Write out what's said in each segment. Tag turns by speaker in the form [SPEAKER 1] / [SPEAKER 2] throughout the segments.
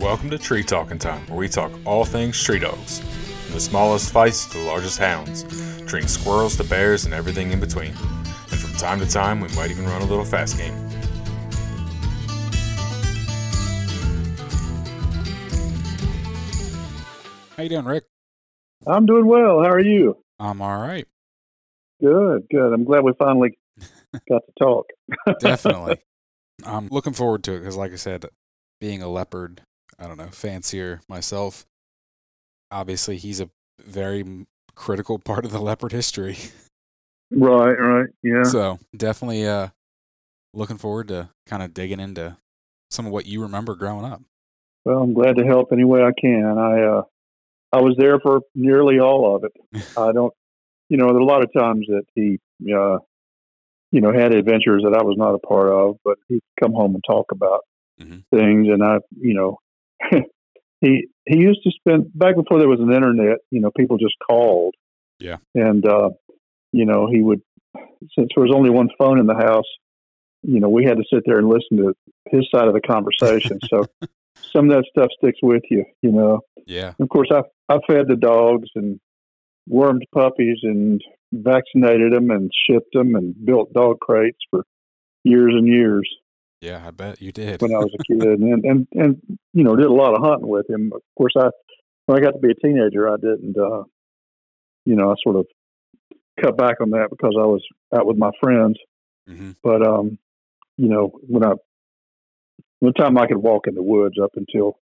[SPEAKER 1] Welcome to Tree Talkin' Time, where we talk all things tree dogs. From the smallest feists to the largest hounds, treating squirrels to bears and everything in between. And from time to time, we might even run a little fast game.
[SPEAKER 2] How you doing, Rick?
[SPEAKER 3] I'm doing well. How are you?
[SPEAKER 2] I'm all right.
[SPEAKER 3] Good, good. I'm glad we finally got to talk.
[SPEAKER 2] Definitely. I'm looking forward to it because, like I said, being a leopard, I don't know, fancier myself. Obviously, he's a very critical part of the leopard history.
[SPEAKER 3] right, right. Yeah.
[SPEAKER 2] So definitely uh, looking forward to kind of digging into some of what you remember growing up.
[SPEAKER 3] Well, I'm glad to help any way I can. I uh I was there for nearly all of it. I don't you know, there are a lot of times that he uh you know, had adventures that I was not a part of, but he'd come home and talk about
[SPEAKER 2] Mhm.
[SPEAKER 3] things and I you know he he used to spend back before there was an internet, you know, people just called.
[SPEAKER 2] Yeah.
[SPEAKER 3] And uh you know, he would since there was only one phone in the house, you know, we had to sit there and listen to his side of the conversation. So some of that stuff sticks with you, you know.
[SPEAKER 2] Yeah.
[SPEAKER 3] Of course, I I fed the dogs and wormed puppies and vaccinated them and shipped them and built dog crates for years and years
[SPEAKER 2] Yeah, I bet you did.
[SPEAKER 3] when I was a kid, and and and you know did a lot of hunting with him. Of course, I when I got to be a teenager, I didn't, uh, you know, I sort of cut back on that because I was out with my friends.
[SPEAKER 2] hmm
[SPEAKER 3] But um, you know, when I one time I could walk in the woods up until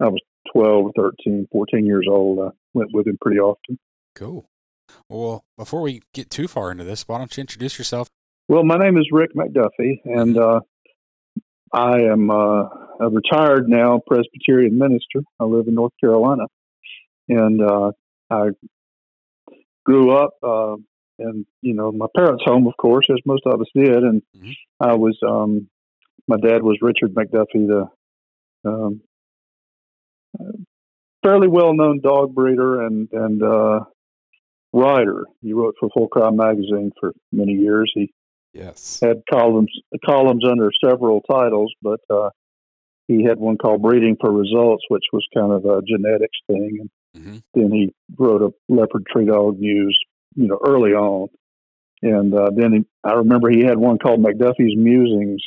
[SPEAKER 3] I was 12, 13, 14 years old. I went with him pretty often.
[SPEAKER 2] Cool. Well, before we get too far into this, why don't you introduce yourself?
[SPEAKER 3] Well, my name is Rick McDuffie, and uh, I am uh, a retired now Presbyterian minister. I live in North Carolina, and uh, I grew up uh, in you know my parents' home, of course, as most of us did, and
[SPEAKER 2] Mhm.
[SPEAKER 3] I was um, my dad was Richard McDuffie, the um, fairly well-known dog breeder and and uh, writer. He wrote for Full Cry magazine for many years. He
[SPEAKER 2] Yes.
[SPEAKER 3] had columns columns under several titles, but uh, he had one called Breeding for Results, which was kind of a genetics thing. And
[SPEAKER 2] hmm
[SPEAKER 3] then he wrote a Leopard Tree Dog News, you know, early on. And uh, then he, I remember he had one called McDuffie's Musings.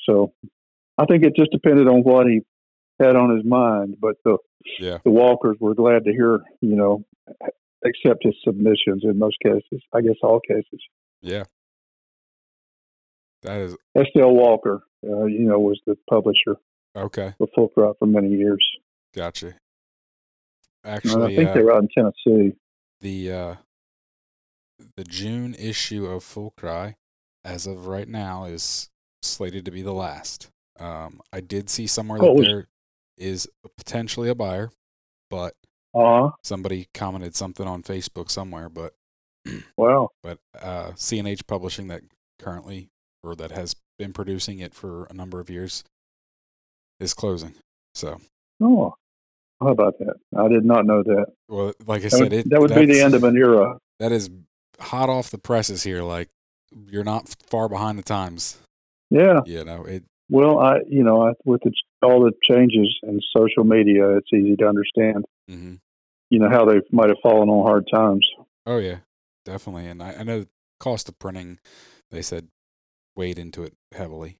[SPEAKER 3] so I think it just depended on what he had on his mind. But the
[SPEAKER 2] Yeah.
[SPEAKER 3] the Walkers were glad to hear, you know, accept his submissions in most cases. I guess all cases.
[SPEAKER 2] Yeah. That is
[SPEAKER 3] S.L. Walker, uh, you know, was the publisher
[SPEAKER 2] okay.
[SPEAKER 3] for Full Cry for many years.
[SPEAKER 2] Gotcha.
[SPEAKER 3] And
[SPEAKER 2] Actually,
[SPEAKER 3] I think
[SPEAKER 2] uh,
[SPEAKER 3] they were out in Tennessee.
[SPEAKER 2] the uh, the June issue of Full Cry, as of right now, is slated to be the last. Um, I did see somewhere that
[SPEAKER 3] Oh, it
[SPEAKER 2] there is potentially a buyer, but
[SPEAKER 3] Uh
[SPEAKER 2] somebody commented something on Facebook somewhere. But
[SPEAKER 3] wow.
[SPEAKER 2] but uh, CNH Publishing that currently or that has been producing it for a number of years is closing. So
[SPEAKER 3] Oh, how about that? I did not know that.
[SPEAKER 2] well, like I
[SPEAKER 3] That
[SPEAKER 2] said,
[SPEAKER 3] would,
[SPEAKER 2] it
[SPEAKER 3] that would be the end of an era.
[SPEAKER 2] that is hot off the presses here. Like you're not far behind the times.
[SPEAKER 3] Yeah.
[SPEAKER 2] You know it.
[SPEAKER 3] Well, I, you know, I, with the, all the changes in social media, it's easy to understand,
[SPEAKER 2] hmm
[SPEAKER 3] you know, how they might have fallen on hard times.
[SPEAKER 2] Oh yeah, definitely. And I, I know the cost of printing. They said weighed into it heavily.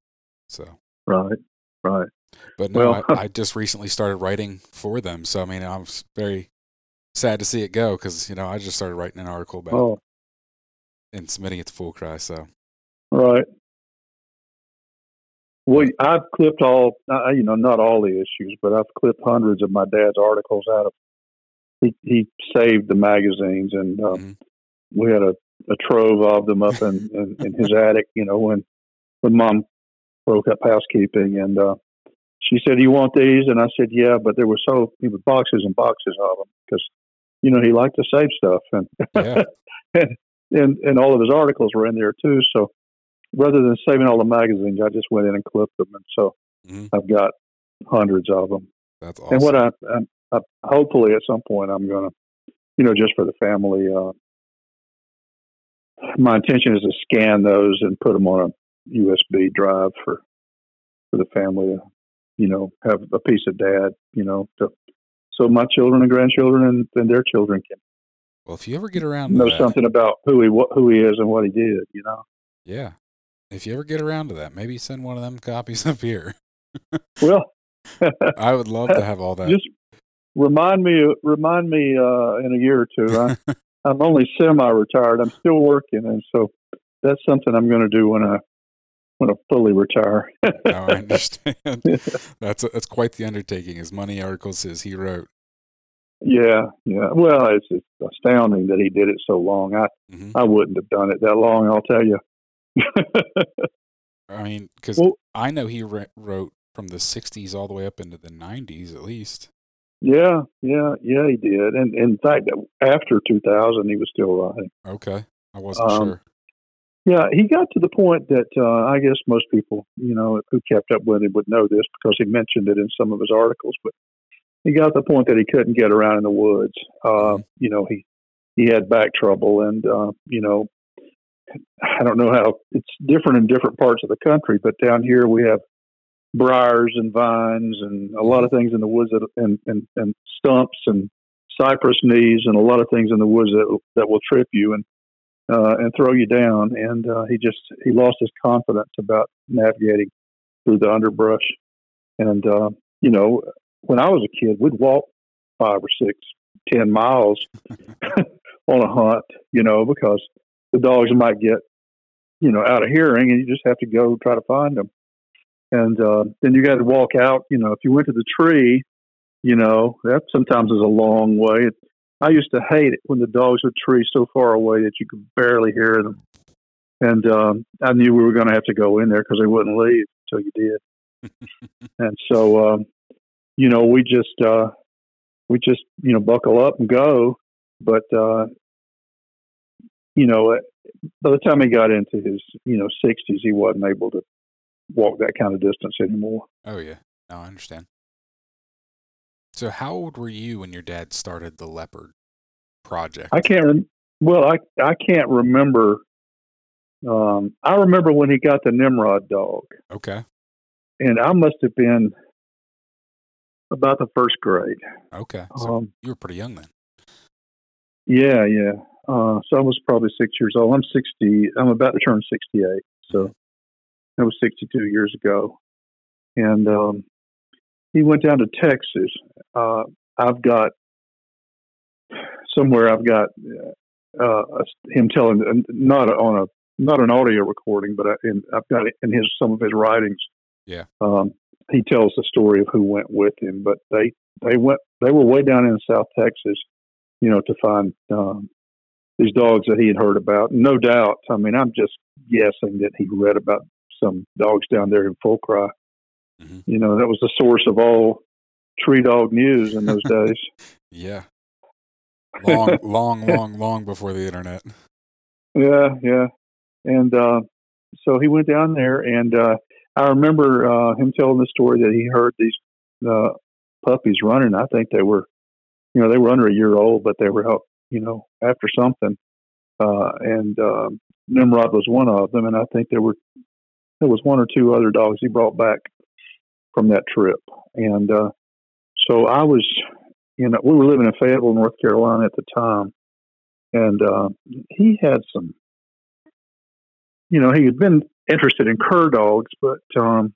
[SPEAKER 2] So,
[SPEAKER 3] Right. Right.
[SPEAKER 2] but no,
[SPEAKER 3] Well-
[SPEAKER 2] I, I just recently started writing for them. So I mean, I'm very sad to see it go because you know I just started writing an article about
[SPEAKER 3] Oh,
[SPEAKER 2] and submitting it to Full Cry. So
[SPEAKER 3] right. Well, I've clipped all, uh, you know, not all the issues, but I've clipped hundreds of my dad's articles out of. He he saved the magazines, and uh,
[SPEAKER 2] Mhm.
[SPEAKER 3] we had a, a trove of them up in, in, in his attic. You know, when when mom broke up housekeeping, and uh, she said, "You want these?" And I said, "Yeah," but there were so there were boxes and boxes of them because you know he liked to save stuff, and
[SPEAKER 2] Yeah.
[SPEAKER 3] and, and and all of his articles were in there too. So rather than saving all the magazines, I just went in and clipped them, and so
[SPEAKER 2] Mhm.
[SPEAKER 3] I've got hundreds of them.
[SPEAKER 2] that's awesome.
[SPEAKER 3] And what I, I, I hopefully at some point I'm going to, you know, just for the family. Uh, my intention is to scan those and put them on a USB drive for for the family to you know, have a piece of dad, you know, to, so my children and grandchildren and, and their children can
[SPEAKER 2] Well, if you ever get around to
[SPEAKER 3] know
[SPEAKER 2] that,
[SPEAKER 3] something about who he what, who he is and what he did. You know.
[SPEAKER 2] yeah, if you ever get around to that, maybe send one of them copies up here.
[SPEAKER 3] Well,
[SPEAKER 2] I would love to have all that.
[SPEAKER 3] just remind me remind me uh, in a year or two. I, I'm only semi-retired. I'm still working, and so that's something I'm going to do when I when I fully retire.
[SPEAKER 2] Now I understand. that's that's quite the undertaking. As Money article says, he wrote.
[SPEAKER 3] yeah, yeah. Well, it's, it's astounding that he did it so long. I
[SPEAKER 2] hmm
[SPEAKER 3] I wouldn't have done it that long. I'll tell you.
[SPEAKER 2] I mean, because
[SPEAKER 3] Well-
[SPEAKER 2] I know he re- wrote from the '60s all the way up into the '90s, at least.
[SPEAKER 3] Yeah, yeah, yeah. He did, and in fact, after 2000, he was still writing.
[SPEAKER 2] Okay, I wasn't
[SPEAKER 3] Um,
[SPEAKER 2] sure.
[SPEAKER 3] Yeah, he got to the point that uh, I guess most people, you know, who kept up with him would know this because he mentioned it in some of his articles. But he got to the point that he couldn't get around in the woods. Uh,
[SPEAKER 2] Mhm.
[SPEAKER 3] You know, he he had back trouble, and uh, you know, I don't know how it's different in different parts of the country, but down here we have briars and vines and a lot of things in the woods that, and, and and stumps and cypress knees and a lot of things in the woods that that will trip you and uh, and throw you down. And uh, he just he lost his confidence about navigating through the underbrush. And uh, you know, when I was a kid, we'd walk five or six, ten miles on a hunt. You know, because the dogs might get you know out of hearing, and you just have to go try to find them. And uh, then you got to walk out. You know, if you went to the tree, you know that sometimes is a long way. I used to hate it when the dogs would tree so far away that you could barely hear them. And um, I knew we were going to have to go in there because they wouldn't leave until you did. and so, um, you know, we just uh, we just you know buckle up and go. But uh, you know, by the time he got into his you know sixties, he wasn't able to walk that kind of distance anymore.
[SPEAKER 2] Oh yeah, no, I understand. So, how old were you when your dad started the leopard project?
[SPEAKER 3] I can't. Rem- well, I I can't remember. Um, I remember when he got the Nimrod dog,
[SPEAKER 2] Okay,
[SPEAKER 3] and I must have been about the first grade.
[SPEAKER 2] okay. So
[SPEAKER 3] Um,
[SPEAKER 2] you were pretty young then.
[SPEAKER 3] yeah, yeah. Uh, so I was probably six years old. I'm sixty. I'm about to turn sixty-eight. So that was sixty-two years ago, and um, he went down to Texas. Uh, I've got somewhere. I've got uh, him telling not on a not an audio recording, but I, in, I've got it in his some of his writings.
[SPEAKER 2] Yeah.
[SPEAKER 3] Um, he tells the story of who went with him, but they they went they were way down in South Texas, you know, to find um, these dogs that he had heard about. No doubt. I mean, I'm just guessing that he read about some dogs down there in Full Cry.
[SPEAKER 2] Mhm.
[SPEAKER 3] You know, that was the source of all tree dog news in those days.
[SPEAKER 2] Yeah. Long, long, long, long before the internet.
[SPEAKER 3] Yeah, yeah. And uh, so he went down there, and uh, I remember uh, him telling the story that he heard these uh, puppies running. I think they were, you know, they were under a year old, but they were, out, you know, after something. Uh, and uh, Nimrod was one of them, and I think there were there was one or two other dogs he brought back from that trip. And uh, so I was, you know, we were living in Fayetteville, North Carolina at the time, and uh, he had some you know, he had been interested in cur dogs, but um,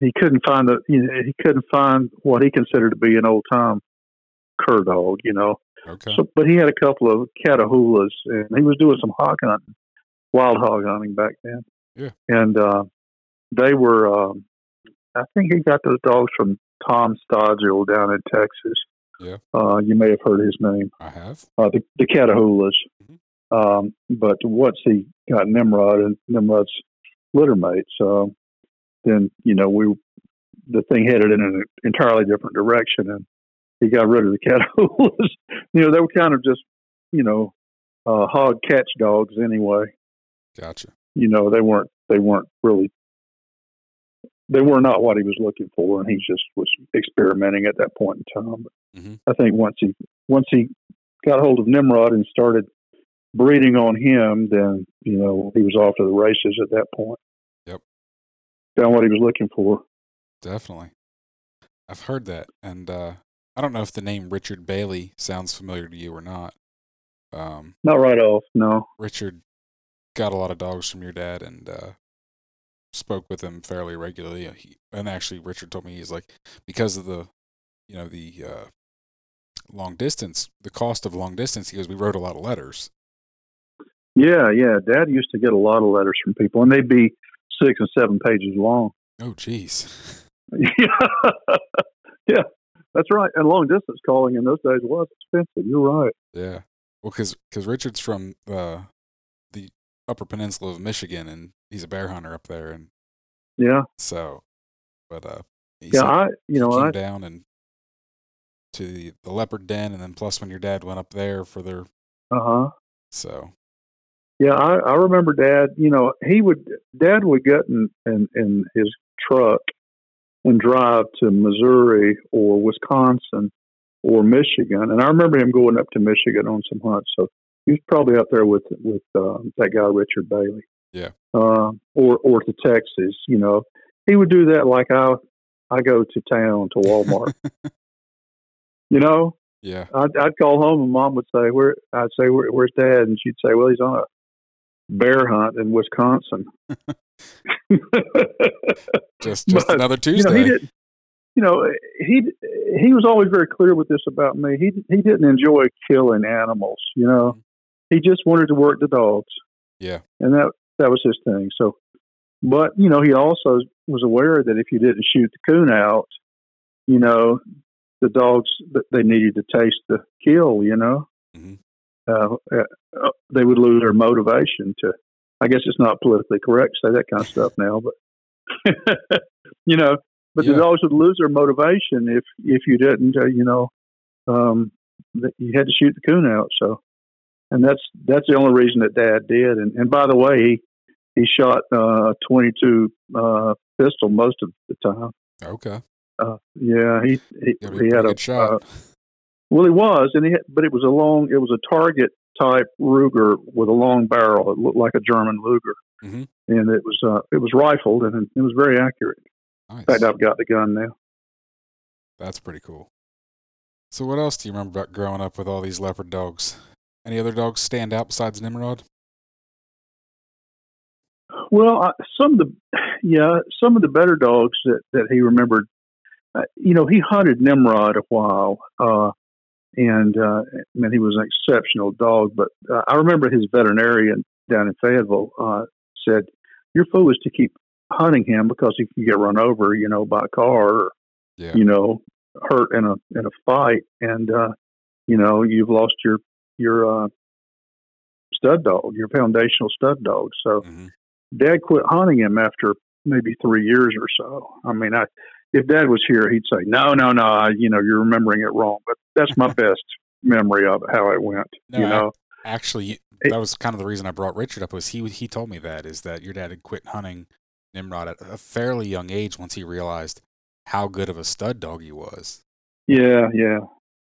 [SPEAKER 3] he couldn't find the you know, he couldn't find what he considered to be an old time cur dog. You know,
[SPEAKER 2] Okay.
[SPEAKER 3] so but he had a couple of catahoulas, and he was doing some hog hunting, wild hog hunting back then.
[SPEAKER 2] Yeah.
[SPEAKER 3] and uh, they were. Um, I think he got those dogs from Tom Stodgill down in Texas.
[SPEAKER 2] Yeah.
[SPEAKER 3] uh, you may have heard his name
[SPEAKER 2] I have.
[SPEAKER 3] uh, the, the catahoulas.
[SPEAKER 2] Mhm.
[SPEAKER 3] Um, but once he got Nimrod and Nimrod's litter mates, uh, then you know we the thing headed in an entirely different direction, and he got rid of the catahoulas. you know, they were kind of just you know uh, hog catch dogs anyway.
[SPEAKER 2] Gotcha.
[SPEAKER 3] You know, they weren't they weren't really they were not what he was looking for, and he just was experimenting at that point in time. But
[SPEAKER 2] Mhm.
[SPEAKER 3] I think once he once he got hold of Nimrod and started breeding on him, then you know he was off to the races at that point.
[SPEAKER 2] Yep.
[SPEAKER 3] Found what he was looking for.
[SPEAKER 2] Definitely. I've heard that, and uh, I don't know if the name Richard Bailey sounds familiar to you or not. Um,
[SPEAKER 3] Not right off, no.
[SPEAKER 2] Richard got a lot of dogs from your dad and uh, spoke with him fairly regularly. He, and actually, Richard told me he's like because of the, you know, the uh, long distance, the cost of long distance. He goes, we wrote a lot of letters.
[SPEAKER 3] Yeah, yeah. Dad used to get a lot of letters from people, and they'd be six and seven pages long.
[SPEAKER 2] Oh, jeez.
[SPEAKER 3] yeah, yeah, that's right. And long distance calling in those days was expensive. You're right.
[SPEAKER 2] Yeah. Well, because because Richard's from uh, Upper Peninsula of Michigan, and he's a bear hunter up there, and
[SPEAKER 3] Yeah,
[SPEAKER 2] so, but uh, he
[SPEAKER 3] yeah. I, you know,
[SPEAKER 2] came
[SPEAKER 3] I,
[SPEAKER 2] down and to the, the leopard den, and then plus when your dad went up there for their
[SPEAKER 3] uh huh.
[SPEAKER 2] so
[SPEAKER 3] Yeah, I, I remember Dad. You know, he would Dad would get in, in in his truck and drive to Missouri or Wisconsin or Michigan, and I remember him going up to Michigan on some hunts. So he was probably up there with with uh, that guy Richard Bailey.
[SPEAKER 2] Yeah.
[SPEAKER 3] Uh, or or to Texas. You know, he would do that like I I go to town to Walmart. you know,
[SPEAKER 2] yeah,
[SPEAKER 3] I'd, I'd call home and mom would say, "Where?" I'd say, Where, "Where's dad?" And she'd say, "Well, he's on a bear hunt in Wisconsin."
[SPEAKER 2] just just
[SPEAKER 3] But,
[SPEAKER 2] another
[SPEAKER 3] you
[SPEAKER 2] Tuesday.
[SPEAKER 3] know, he didn't. You know, he he was always very clear with this about me. He he didn't enjoy killing animals. You know, he just wanted to work the dogs,
[SPEAKER 2] yeah,
[SPEAKER 3] and that that was his thing. So, but you know, he also was aware that if you didn't shoot the coon out, you know, the dogs they needed to taste the kill. You know,
[SPEAKER 2] Mhm.
[SPEAKER 3] uh, uh, they would lose their motivation to. I guess it's not politically correct to say that kind of stuff now, but you know, but
[SPEAKER 2] Yeah.
[SPEAKER 3] the dogs would lose their motivation if if you didn't, uh, you know, um, you had to shoot the coon out. So, and that's that's the only reason that Dad did. And and by the way, he he shot uh, twenty two uh, pistol most of the time.
[SPEAKER 2] okay,
[SPEAKER 3] Uh, yeah, he he,
[SPEAKER 2] yeah,
[SPEAKER 3] he had a
[SPEAKER 2] shot.
[SPEAKER 3] uh, well, he was, and he had, but it was a long, it was a target type Ruger with a long barrel. It looked like a German Luger,
[SPEAKER 2] Mhm.
[SPEAKER 3] and it was uh, it was rifled, and it was very accurate.
[SPEAKER 2] nice.
[SPEAKER 3] In fact, I've got the gun now.
[SPEAKER 2] That's pretty cool. So, what else do you remember about growing up with all these leopard dogs? Any other dogs stand out besides Nimrod?
[SPEAKER 3] Well, I, some of the yeah, some of the better dogs that that he remembered. Uh, you know, he hunted Nimrod a while, uh, and uh, I mean, he was an exceptional dog. But uh, I remember his veterinarian down in Fayetteville uh, said, "Your fool is to keep hunting him because if you get run over, you know, by a car, or
[SPEAKER 2] Yeah,
[SPEAKER 3] you know, hurt in a in a fight, and uh, you know, you've lost your your uh, stud dog, your foundational stud dog. So."
[SPEAKER 2] hmm
[SPEAKER 3] Dad quit hunting him after maybe three years or so. I mean, I if Dad was here, he'd say, "No, no, no, I, you know, you're remembering it wrong." But that's my best memory of how it went.
[SPEAKER 2] No,
[SPEAKER 3] you
[SPEAKER 2] I-
[SPEAKER 3] know,
[SPEAKER 2] actually, that was kind of the reason I brought Richard up. Was he he told me that is that your dad had quit hunting Nimrod at a fairly young age once he realized how good of a stud dog he was.
[SPEAKER 3] yeah, yeah,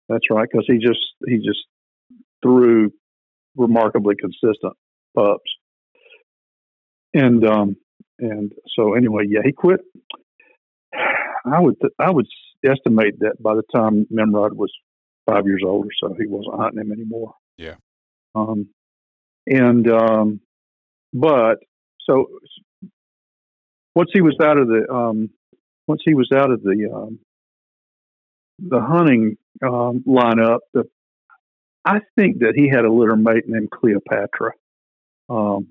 [SPEAKER 3] that's right. Because he just he just threw remarkably consistent pups, and um and so anyway, yeah, he quit. I would I would estimate that by the time Nimrod was five years old or so, he wasn't hunting him anymore.
[SPEAKER 2] Yeah.
[SPEAKER 3] Um, and um, but so once he was out of the um, once he was out of the um, the hunting um, lineup, the I think that he had a litter mate named Cleopatra, um,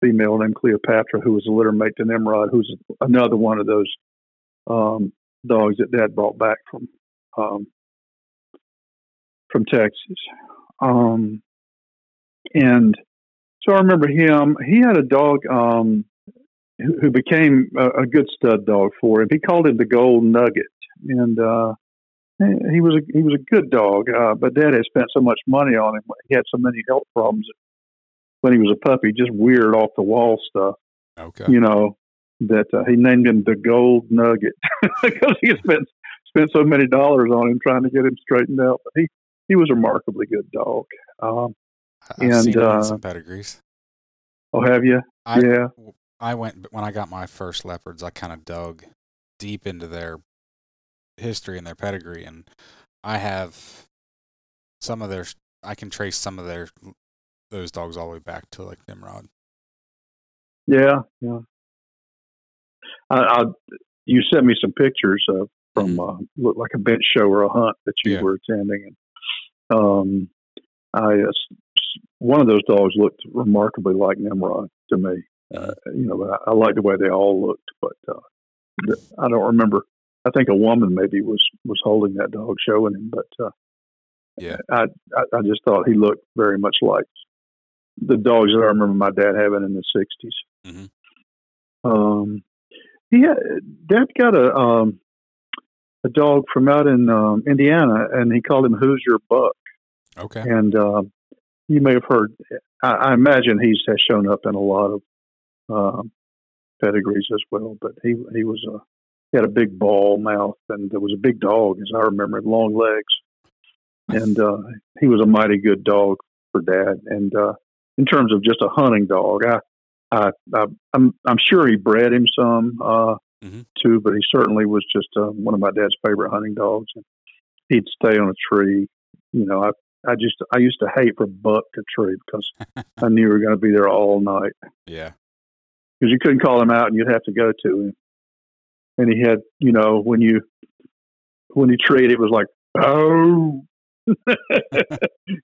[SPEAKER 3] female named Cleopatra, who was a litter mate to Nimrod, who's another one of those um, dogs that Dad brought back from um, from Texas. Um, and so I remember him. He had a dog um, who, who became a, a good stud dog for him. He called him the Gold Nugget, and uh, he was a he was a good dog. Uh, but Dad had spent so much money on him. He had so many health problems when he was a puppy, just weird off the wall stuff
[SPEAKER 2] Okay.
[SPEAKER 3] you know, that uh, he named him the Gold Nugget because he spent spent so many dollars on him trying to get him straightened out. But he he was a remarkably good dog. Um,
[SPEAKER 2] I've
[SPEAKER 3] and,
[SPEAKER 2] seen
[SPEAKER 3] uh,
[SPEAKER 2] some pedigrees.
[SPEAKER 3] oh, have you?
[SPEAKER 2] I,
[SPEAKER 3] yeah.
[SPEAKER 2] I went when I got my first leopards. I kind of dug deep into their history and their pedigree, and I have some of their. I can trace some of their those dogs all the way back to like Nimrod.
[SPEAKER 3] Yeah, yeah. I, I you sent me some pictures of from uh, looked like a bench show or a hunt that you
[SPEAKER 2] Yeah.
[SPEAKER 3] were attending, and um, I uh, one of those dogs looked remarkably like Nimrod to me. Uh, you know, I, I like the way they all looked, but uh, I don't remember. I think a woman maybe was was holding that dog, showing him, but uh,
[SPEAKER 2] Yeah.
[SPEAKER 3] I, I I just thought he looked very much like the dogs that I remember my dad having in the 60s
[SPEAKER 2] Mhm.
[SPEAKER 3] Um, he had, Dad got a um, a dog from out in um, Indiana, and he called him Hoosier Buck.
[SPEAKER 2] Okay.
[SPEAKER 3] And um, you may have heard. I, I imagine he's has shown up in a lot of um, pedigrees as well. But he he was a he had a big bawl mouth, and there was a big dog, as I remember, it, long legs, and uh, he was a mighty good dog for Dad. And uh, in terms of just a hunting dog, I. I, I, I'm I'm sure he bred him some uh,
[SPEAKER 2] Mhm.
[SPEAKER 3] too, but he certainly was just uh, one of my dad's favorite hunting dogs. And he'd stay on a tree. You know, I I just I used to hate for Buck to tree because I knew we were going to be there all night
[SPEAKER 2] Yeah.
[SPEAKER 3] because you couldn't call him out and you'd have to go to him. And he had, you know, when you when he treed, it was like, oh,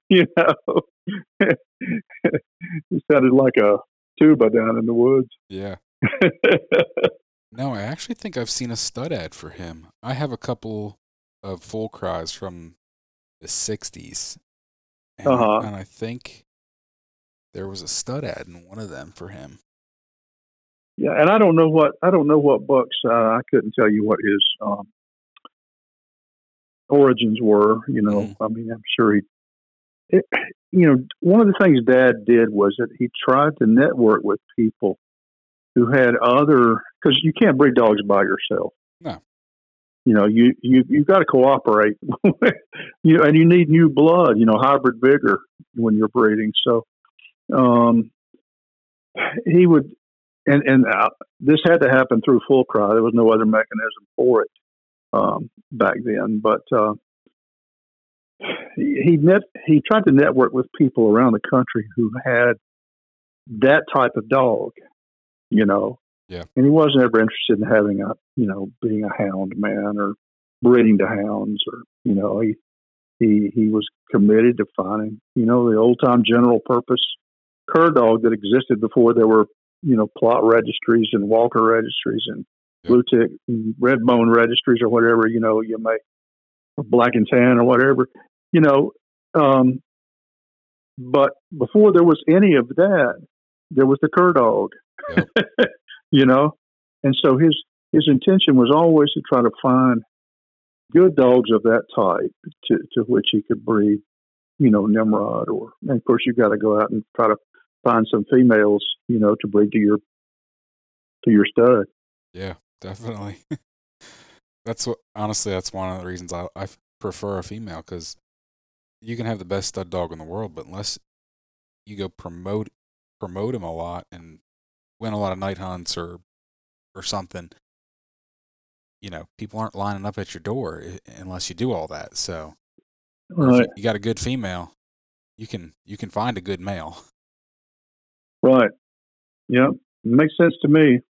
[SPEAKER 3] you know, it sounded like a tuba down in the woods.
[SPEAKER 2] Yeah. No, I actually think I've seen a stud ad for him. I have a couple of full cries from the '60s, and,
[SPEAKER 3] Uh-huh.
[SPEAKER 2] and I think there was a stud ad in one of them for him.
[SPEAKER 3] Yeah, and I don't know what I don't know what Buck's. Uh, I couldn't tell you what his um, origins were. You know,
[SPEAKER 2] Mhm.
[SPEAKER 3] I mean, I'm sure he. It, you know, one of the things Dad did was that he tried to network with people who had other because you can't breed dogs by yourself.
[SPEAKER 2] No.
[SPEAKER 3] You know, you you you got to cooperate. you know, and you need new blood. You know, hybrid vigor when you're breeding. So, um, he would and and uh, this had to happen through full cry. There was no other mechanism for it um, back then. But uh, he he net he tried to network with people around the country who had that type of dog, you know.
[SPEAKER 2] Yeah.
[SPEAKER 3] And he wasn't ever interested in having a you know being a hound man or breeding to hounds or you know he he he was committed to finding you know the old time general purpose cur dog that existed before there were you know, Plott registries and Walker registries and blue tick and red bone registries or whatever, you know, you may, black and tan or whatever, you know. Um, but before there was any of that, there was the cur dog, you know. And so his his intention was always to try to find good dogs of that type to, to which he could breed, you know, Nimrod or, and of course, you got to go out and try to find some females, you know, to breed to your to your stud.
[SPEAKER 2] Yeah, definitely. that's what honestly that's one of the reasons I I prefer a female because you can have the best stud dog in the world, but unless you go promote promote him a lot and win a lot of night hunts or or something, you know, people aren't lining up at your door unless you do all that. So if
[SPEAKER 3] Right,
[SPEAKER 2] you got a good female, you can you can find a good male.
[SPEAKER 3] Right. Yeah, makes sense to me.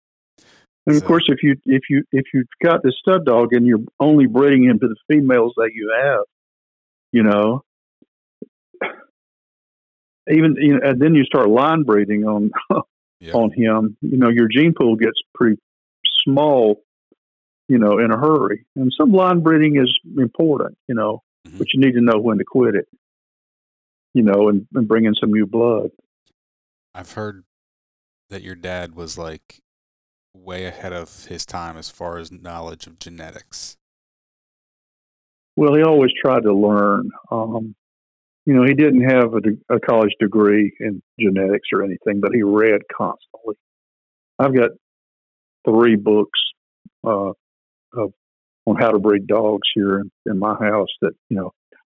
[SPEAKER 3] And of
[SPEAKER 2] So-
[SPEAKER 3] course, if you if you if you've got the stud dog and you're only breeding him to the females that you have, you know, even you know, and then you start line breeding on on him. You know, your gene pool gets pretty small, you know, in a hurry. And some line breeding is important, you know,
[SPEAKER 2] Mhm.
[SPEAKER 3] but you need to know when to quit it, you know, and, and bring in some new blood.
[SPEAKER 2] I've heard that your dad was like way ahead of his time as far as knowledge of genetics.
[SPEAKER 3] Well, he always tried to learn. Um, you know, he didn't have a, a college degree in genetics or anything, but he read constantly. I've got three books uh, of on how to breed dogs here in, in my house. That you know,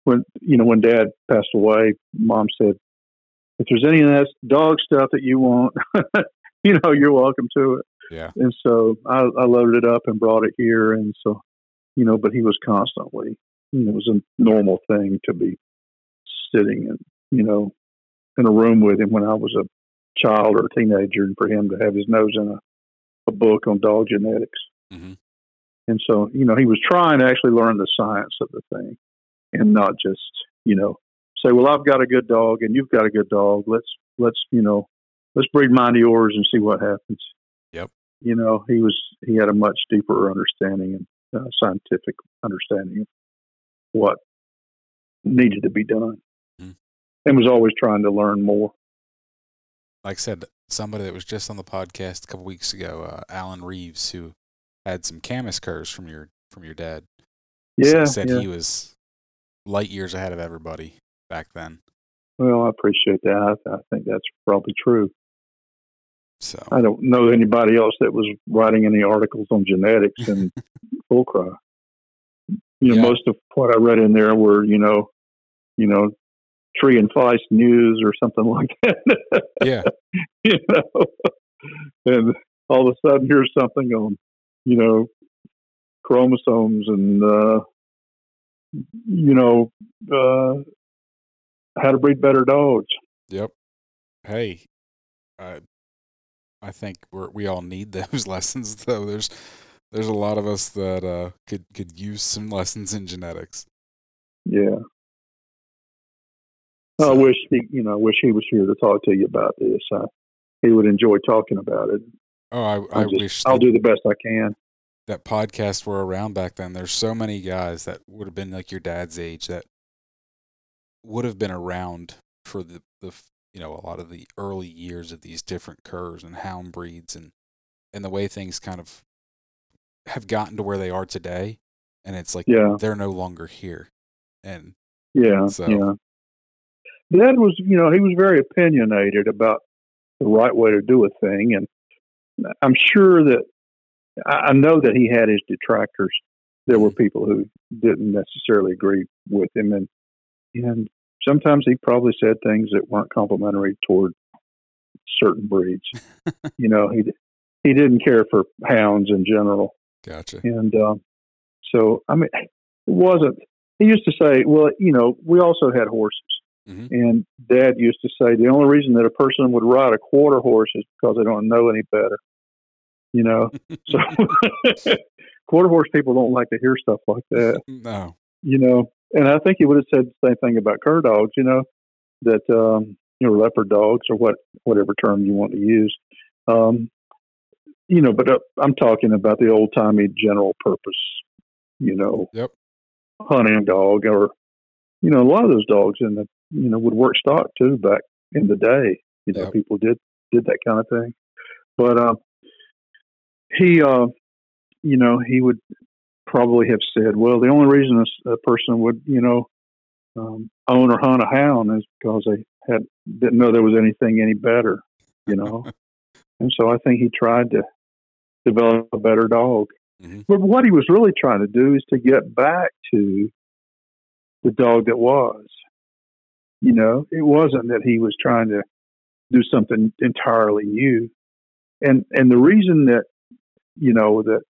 [SPEAKER 3] when you know when Dad passed away, Mom said, "If there's any of that dog stuff that you want, you know, you're welcome to it."
[SPEAKER 2] Yeah.
[SPEAKER 3] And so I, I loaded it up and brought it here, and so you know, but he was constantly, you know, it was a normal thing to be sitting and, you know, in a room with him when I was a child or a teenager and for him to have his nose in a, a book on dog genetics.
[SPEAKER 2] Mhm.
[SPEAKER 3] And so, you know, he was trying to actually learn the science of the thing and not just, you know, say, well, I've got a good dog and you've got a good dog. Let's, let's, you know, let's breed mine to yours and see what happens.
[SPEAKER 2] Yep.
[SPEAKER 3] You know, he was, he had a much deeper understanding and uh, scientific understanding of what needed to be done
[SPEAKER 2] Mhm.
[SPEAKER 3] and was always trying to learn more.
[SPEAKER 2] Like I said, somebody that was just on the podcast a couple weeks ago, uh, Alan Reeves, who had some Camus curs from your from your dad.
[SPEAKER 3] Yeah.
[SPEAKER 2] said
[SPEAKER 3] yeah.
[SPEAKER 2] he was light years ahead of everybody back then.
[SPEAKER 3] Well, I appreciate that. I, I think that's probably true.
[SPEAKER 2] So
[SPEAKER 3] I don't know anybody else that was writing any articles on genetics and full cry. You know,
[SPEAKER 2] Yeah.
[SPEAKER 3] most of what I read in there were, you know, you know, tree and flies news or something like that.
[SPEAKER 2] yeah,
[SPEAKER 3] you know, and all of a sudden here's something on, you know, chromosomes and, uh, you know, uh, how to breed better dogs.
[SPEAKER 2] yep. Hey, I I think we we all need those lessons though. There's there's a lot of us that uh, could could use some lessons in genetics.
[SPEAKER 3] Yeah. I wish he, you know, I wish he was here to talk to you about this. Uh, he would enjoy talking about it.
[SPEAKER 2] Oh, I, I
[SPEAKER 3] just-
[SPEAKER 2] wish
[SPEAKER 3] I'll do the best I can.
[SPEAKER 2] that podcasts were around back then. There's so many guys that would have been like your dad's age that would have been around for the, the you know a lot of the early years of these different curs and hound breeds and and the way things kind of have gotten to where they are today. And it's like
[SPEAKER 3] Yeah,
[SPEAKER 2] they're no longer here. And
[SPEAKER 3] yeah,
[SPEAKER 2] So-
[SPEAKER 3] yeah. Dad was, you know, he was very opinionated about the right way to do a thing, and I'm sure that I I know that he had his detractors. There were mm-hmm. people who didn't necessarily agree with him, and and sometimes he probably said things that weren't complimentary toward certain breeds. you know, he he didn't care for hounds in general,
[SPEAKER 2] gotcha.
[SPEAKER 3] and um, so I mean, it wasn't. He used to say, "Well, you know, we also had horses."
[SPEAKER 2] Mhm.
[SPEAKER 3] And Dad used to say the only reason that a person would ride a quarter horse is because they don't know any better. You know, so quarter horse people don't like to hear stuff like that.
[SPEAKER 2] no.
[SPEAKER 3] You know, and I think he would have said the same thing about cur dogs. You know, that um, you know leopard dogs or what whatever term you want to use. Um, you know, but uh, I'm talking about the old timey general purpose. You know,
[SPEAKER 2] Yep.
[SPEAKER 3] hunting dog or you know a lot of those dogs in the you know would work stock too back in the day you know
[SPEAKER 2] Yep.
[SPEAKER 3] people did did that kind of thing but um he uh you know he would probably have said well the only reason a person would you know um, own or hunt a hound is because they had didn't know there was anything any better you know and so i think he tried to develop a better dog
[SPEAKER 2] Mhm.
[SPEAKER 3] but what he was really trying to do is to get back to the dog that was. You know, it wasn't that he was trying to do something entirely new. And and the reason that you know that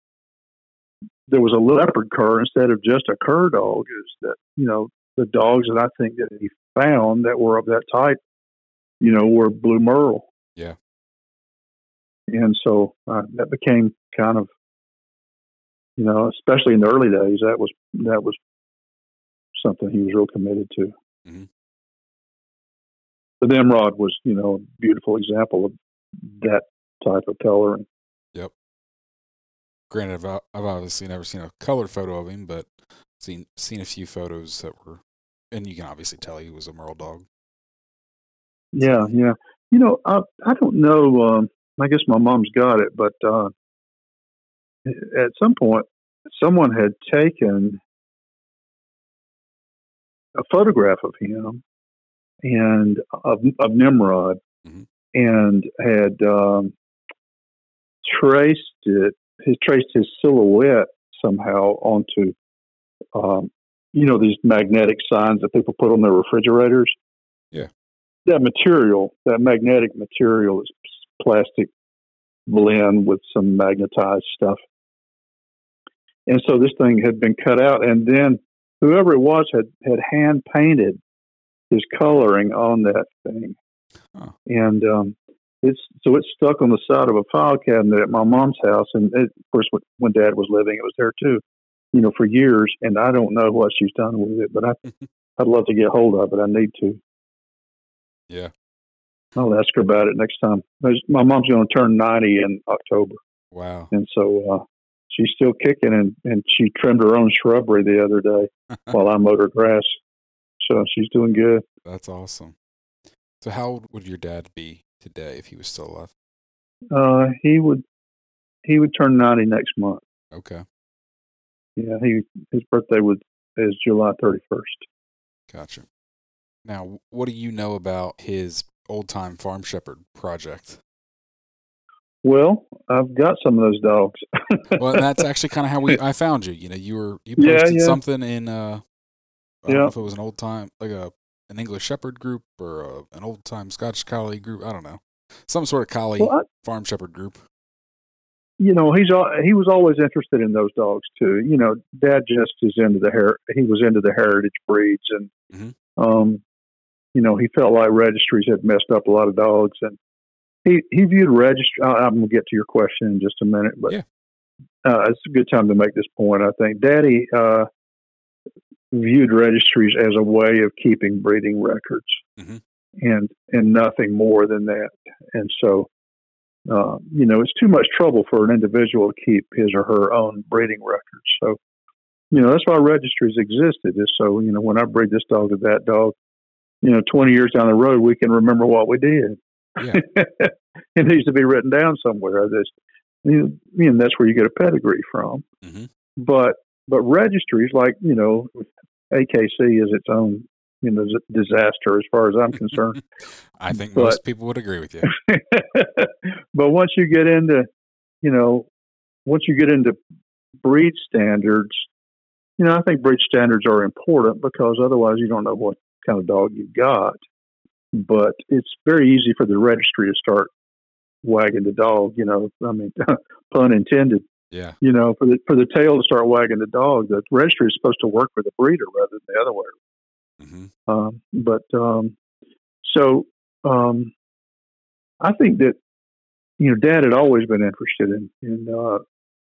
[SPEAKER 3] there was a leopard cur instead of just a cur dog is that you know the dogs that I think that he found that were of that type, you know, were blue merle.
[SPEAKER 2] Yeah.
[SPEAKER 3] And so uh, that became kind of you know, especially in the early days, that was that was something he was real committed to.
[SPEAKER 2] Mm-hmm.
[SPEAKER 3] The Nimrod was, you know, a beautiful example of that type of coloring.
[SPEAKER 2] Granted, I've, I've obviously never seen a colored photo of him, but seen seen a few photos that were, and you can obviously tell he was a Merle dog.
[SPEAKER 3] Yeah, yeah. You know, I I don't know. Um, I guess my mom's got it, but uh, at some point, someone had taken a photograph of him and of, of Nimrod,
[SPEAKER 2] Mhm.
[SPEAKER 3] and had um, traced it. He traced his silhouette somehow onto, um, you know, these magnetic signs that people put on their refrigerators.
[SPEAKER 2] Yeah.
[SPEAKER 3] That material, that magnetic material, is plastic blend with some magnetized stuff. and so this thing had been cut out, and then whoever it was had had hand painted his coloring on that thing,
[SPEAKER 2] Huh.
[SPEAKER 3] and um, it's so it's stuck on the side of a file cabinet at my mom's house, and it, of course when, when Dad was living, it was there too, you know, for years, and I don't know what she's done with it, but I I'd love to get hold of it. I need to.
[SPEAKER 2] Yeah.
[SPEAKER 3] I'll ask her about it next time. My mom's going to turn 90 in October,
[SPEAKER 2] Wow.
[SPEAKER 3] and so uh, she's still kicking, and, and she trimmed her own shrubbery the other day while I mowed her grass. So she's doing good.
[SPEAKER 2] That's awesome. So how old would your dad be today if he was still alive?
[SPEAKER 3] Uh, he would he would turn 90 next month.
[SPEAKER 2] Okay.
[SPEAKER 3] Yeah, he his birthday was is July 31st.
[SPEAKER 2] Gotcha. Now, what do you know about his old time farm shepherd project?
[SPEAKER 3] Well, I've got some of those dogs.
[SPEAKER 2] Well, that's actually kind of how we I found you. You know, you were you posted
[SPEAKER 3] yeah.
[SPEAKER 2] something in uh I don't know
[SPEAKER 3] Yeah.
[SPEAKER 2] if it was an old time like a an English Shepherd group or a, an old time Scotch Collie group. I don't know, some sort of Collie
[SPEAKER 3] well, I,
[SPEAKER 2] farm shepherd group.
[SPEAKER 3] you know, he's he was always interested in those dogs too. You know, Dad just is into the hair. he was into the heritage breeds, and
[SPEAKER 2] Mhm.
[SPEAKER 3] um, you know, he felt like registries had messed up a lot of dogs, and he he viewed registry. I'm gonna get to your question in just a minute, but
[SPEAKER 2] Yeah.
[SPEAKER 3] uh, it's a good time to make this point. I think Daddy uh, viewed registries as a way of keeping breeding records,
[SPEAKER 2] Mhm.
[SPEAKER 3] and and nothing more than that. And so, uh, you know, it's too much trouble for an individual to keep his or her own breeding records. So, you know, that's why registries existed. Is so you know, when I breed this dog to that dog, you know, twenty years down the road, we can remember what we did.
[SPEAKER 2] Yeah.
[SPEAKER 3] it needs to be written down somewhere. This, you know, that's where you get a pedigree from.
[SPEAKER 2] Mhm.
[SPEAKER 3] But but registries like you know, AKC is its own you know disaster as far as I'm concerned.
[SPEAKER 2] I think
[SPEAKER 3] But-
[SPEAKER 2] most people would agree with you.
[SPEAKER 3] but once you get into, you know, once you get into breed standards, you know, I think breed standards are important because otherwise you don't know what kind of dog you've got. But it's very easy for the registry to start wagging the dog. You know, I mean, pun intended.
[SPEAKER 2] Yeah.
[SPEAKER 3] You know, for the for the tail to start wagging the dog, the registry is supposed to work with the breeder rather than the other way
[SPEAKER 2] hmm
[SPEAKER 3] um, but um, so um, I think that you know, Dad had always been interested in in uh,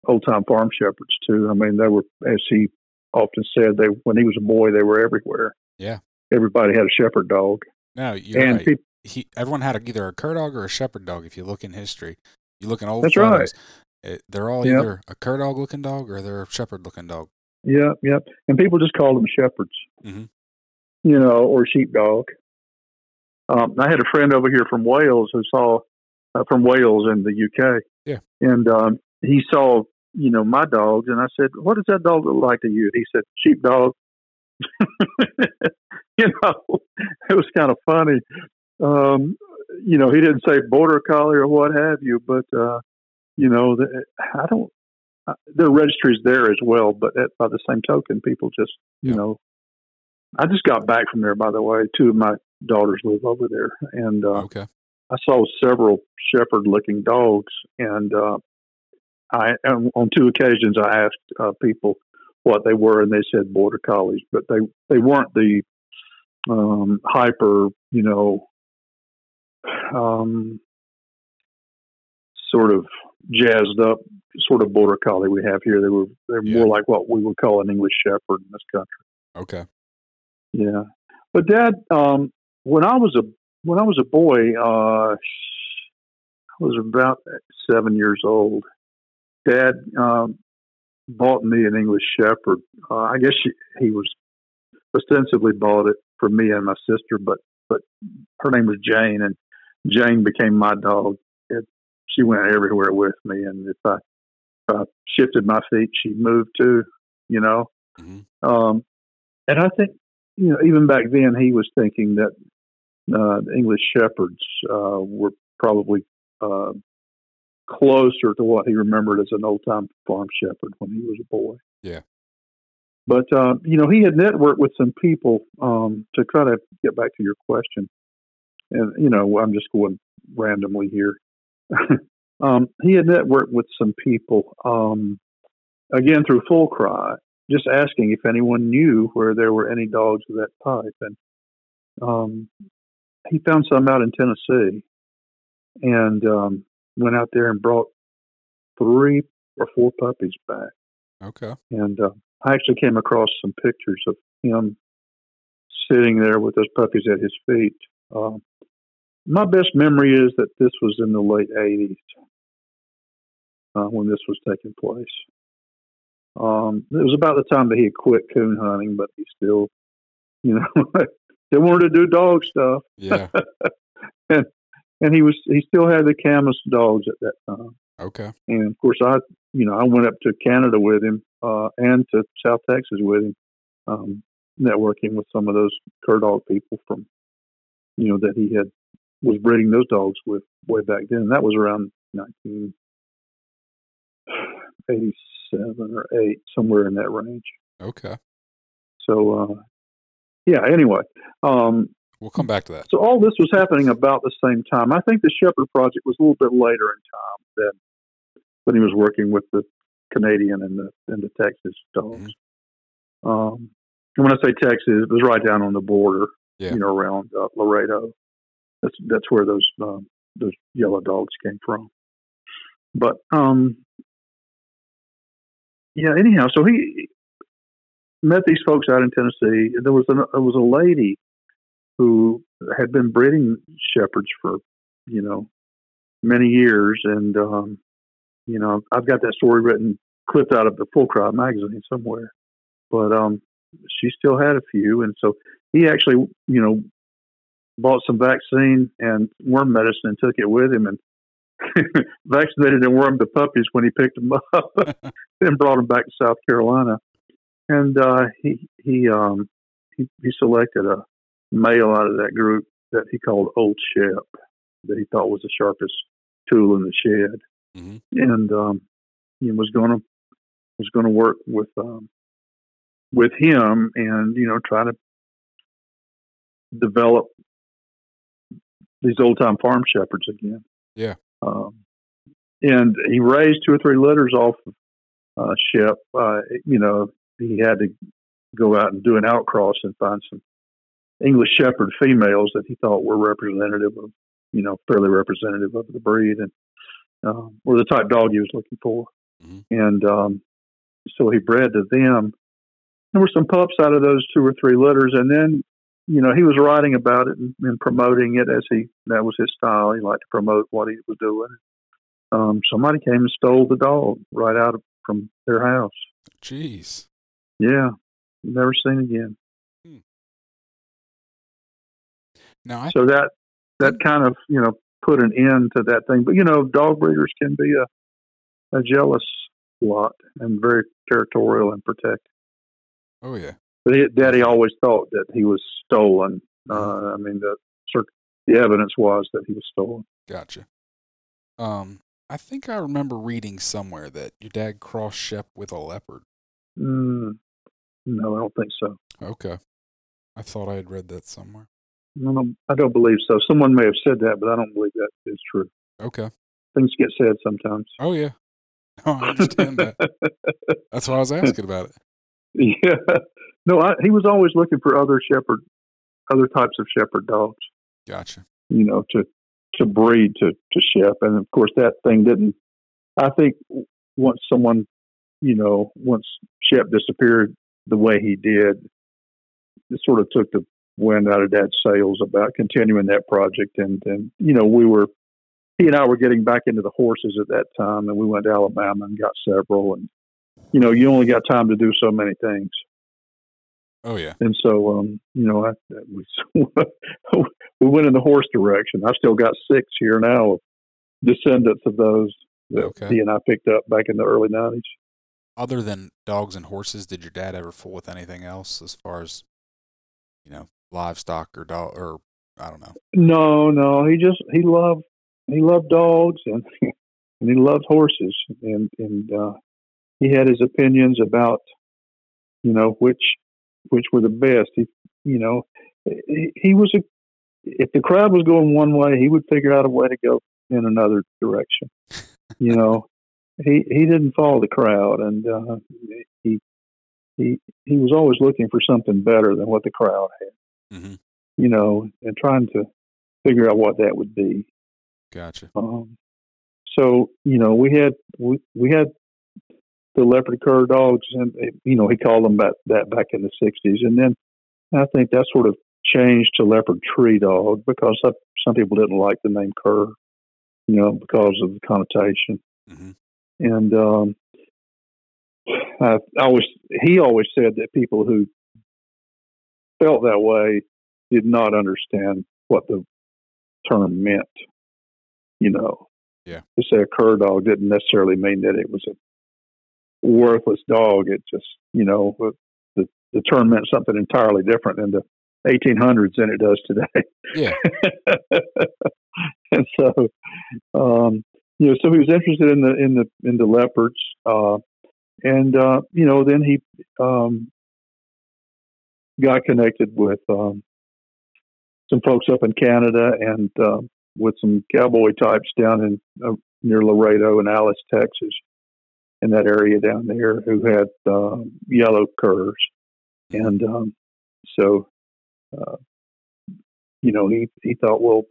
[SPEAKER 3] old time farm shepherds too. I mean, they were, as he often said, they when he was a boy, they were everywhere.
[SPEAKER 2] Yeah.
[SPEAKER 3] everybody had a shepherd dog,
[SPEAKER 2] No, you're
[SPEAKER 3] and
[SPEAKER 2] right. he everyone had a, either a cur dog or a shepherd dog. If you look in history, you look in old
[SPEAKER 3] That's right.
[SPEAKER 2] It, they're all
[SPEAKER 3] Yep.
[SPEAKER 2] either a cur dog looking dog or they're a shepherd looking dog.
[SPEAKER 3] yeah, yeah, and people just call them shepherds,
[SPEAKER 2] Mhm.
[SPEAKER 3] you know, or sheepdog. Um, I had a friend over here from Wales who saw uh, from Wales in the UK.
[SPEAKER 2] Yeah.
[SPEAKER 3] and um, he saw you know my dogs, and I said, "What does that dog look like to you?" And he said, "Sheepdog." you know, it was kind of funny. Um, you know, he didn't say border collie or what have you, but uh, you know, the, I don't. Uh, there are registries there as well, but at, by the same token, people just you
[SPEAKER 2] Yeah.
[SPEAKER 3] know. I just got back from there, by the way. Two of my daughters live over there, and uh,
[SPEAKER 2] Okay.
[SPEAKER 3] I saw several shepherd-looking dogs, and uh, I and on two occasions I asked uh, people what they were, and they said border collies, but they they weren't the um, hyper, you know, um, sort of jazzed up sort of border collie we have here. They were they're
[SPEAKER 2] Yeah.
[SPEAKER 3] more like what we would call an English shepherd in this country.
[SPEAKER 2] Okay.
[SPEAKER 3] Yeah, but Dad, um, when I was a when I was a boy, uh, I was about seven years old. Dad um, bought me an English Shepherd. Uh, I guess she, he was ostensibly bought it for me and my sister, but but her name was Jane, and Jane became my dog. She went everywhere with me, and if I, if I shifted my feet, she moved too. You know,
[SPEAKER 2] hmm
[SPEAKER 3] um, and I think, you know, even back then, he was thinking that uh, English shepherds uh, were probably uh, closer to what he remembered as an old time farm shepherd when he was a boy.
[SPEAKER 2] Yeah.
[SPEAKER 3] But, uh, you know, he had networked with some people um, to try to get back to your question. And, you know, I'm just going randomly here. um, he had networked with some people um, again through Full Cry, just asking if anyone knew where there were any dogs of that type, and um, he found some out in Tennessee, and um, went out there and brought three or four puppies back.
[SPEAKER 2] Okay.
[SPEAKER 3] And uh, I actually came across some pictures of him sitting there with those puppies at his feet. Um, my best memory is that this was in the late 80s uh, when this was taking place. Um, it was about the time that he had quit coon hunting, but he still, you know, they wanted to do dog stuff.
[SPEAKER 2] Yeah.
[SPEAKER 3] and and he was he still had the Camus dogs at that time.
[SPEAKER 2] Okay.
[SPEAKER 3] And of course, I you know I went up to Canada with him uh, and to South Texas with him, um, networking with some of those cur dog people from you know that he had was breeding those dogs with way back then. That was around 1987 or eight, somewhere in that range.
[SPEAKER 2] Okay.
[SPEAKER 3] So uh, yeah. Anyway, um,
[SPEAKER 2] We'll come back to that.
[SPEAKER 3] so all this was happening about the same time. I think the Shepherd Project was a little bit later in time than when he was working with the Canadian and the and the Texas dogs. Um, and when I say Texas, it was right down on the border,
[SPEAKER 2] Yeah.
[SPEAKER 3] you know, around uh, Laredo. That's that's where those um, those yellow dogs came from. But um, yeah. Anyhow, so he met these folks out in Tennessee. There was a there was a lady who had been breeding shepherds for you know many years, and um, you know I've got that story written clipped out of the Full Cry magazine somewhere. But um, she still had a few, and so he actually you know bought some vaccine and worm medicine and took it with him and vaccinated and wormed the puppies when he picked them up, then brought them back to South Carolina. And uh, he he um, he, he selected a male out of that group that he called Old Shep, that he thought was the sharpest tool in the shed,
[SPEAKER 2] Mhm.
[SPEAKER 3] and um, he was going to was going to work with um, with him and you know try to develop these old time farm shepherds again.
[SPEAKER 2] Yeah.
[SPEAKER 3] Um, and he raised two or three litters off of uh, Shep. Uh, you know, he had to go out and do an outcross and find some English Shepherd females that he thought were representative of, you know, fairly representative of the breed and um, or the type dog he was looking for.
[SPEAKER 2] Mhm.
[SPEAKER 3] And um, so he bred to them. There were some pups out of those two or three litters, and then you know he was writing about it and, and promoting it as he that was his style. He liked to promote what he was doing. Um, somebody came and stole the dog right out of, from their house.
[SPEAKER 2] Jeez.
[SPEAKER 3] Yeah, never seen again.
[SPEAKER 2] Now I
[SPEAKER 3] so that that kind of you know put an end to that thing. But you know, dog breeders can be a a jealous lot and very territorial and protective.
[SPEAKER 2] oh yeah.
[SPEAKER 3] But he, Daddy always thought that he was stolen. Uh, I mean, the the evidence was that he was stolen.
[SPEAKER 2] Gotcha. Um, I think I remember reading somewhere that your dad crossed Shep with a leopard.
[SPEAKER 3] Mm, no, I don't think so.
[SPEAKER 2] Okay. I thought I had read that somewhere.
[SPEAKER 3] No, no, I don't believe so. Someone may have said that, but I don't believe that is true.
[SPEAKER 2] Okay.
[SPEAKER 3] Things get said sometimes.
[SPEAKER 2] Oh yeah. No, I understand that. That's why I was asking about it.
[SPEAKER 3] yeah. No, I, he was always looking for other shepherd, other types of shepherd dogs.
[SPEAKER 2] Gotcha.
[SPEAKER 3] you know, to to breed to to Shep. And of course, that thing didn't. I think once someone, you know, once Shep disappeared the way he did, it sort of took the wind out of Dad's sails about continuing that project. And and you know, we were he and I were getting back into the horses at that time, and we went to Alabama and got several. And you know, you only got time to do so many things.
[SPEAKER 2] Oh yeah.
[SPEAKER 3] And so, um, you know, I, we we went in the horse direction. I've still got six here now of descendants of those that
[SPEAKER 2] Okay.
[SPEAKER 3] he and I picked up back in the early nineties.
[SPEAKER 2] Other than dogs and horses, did your dad ever fool with anything else as far as you know, livestock or dog or I don't know.
[SPEAKER 3] No, no, he just he loved he loved dogs and and he loved horses and and uh, he had his opinions about you know which which were the best. He you know he, he was a if the crowd was going one way, he would figure out a way to go in another direction. You know, he he didn't follow the crowd, and uh, he he he was always looking for something better than what the crowd had.
[SPEAKER 2] Mm-hmm.
[SPEAKER 3] You know, and trying to figure out what that would be.
[SPEAKER 2] Gotcha.
[SPEAKER 3] Um, so you know, we had we, we had the leopard cur dogs, and you know, he called them that that back in the '60s, and then I think that sort of changed to leopard tree dog because some people didn't like the name cur, you know, because of the connotation.
[SPEAKER 2] Mm-hmm.
[SPEAKER 3] And um, I, I always he always said that people who felt that way did not understand what the term meant. You know,
[SPEAKER 2] yeah.
[SPEAKER 3] To say a cur dog didn't necessarily mean that it was a worthless dog. It just, you know, the the term meant something entirely different in the 1800s than it does today.
[SPEAKER 2] Yeah.
[SPEAKER 3] and so, um, you know, so he was interested in the in the in the leopards, uh, and uh, you know, then he um, got connected with um, some folks up in Canada and uh, with some cowboy types down in uh, near Laredo and Alice, Texas, in that area down there, who had uh, yellow curs, and um, so uh, you know he he thought, well,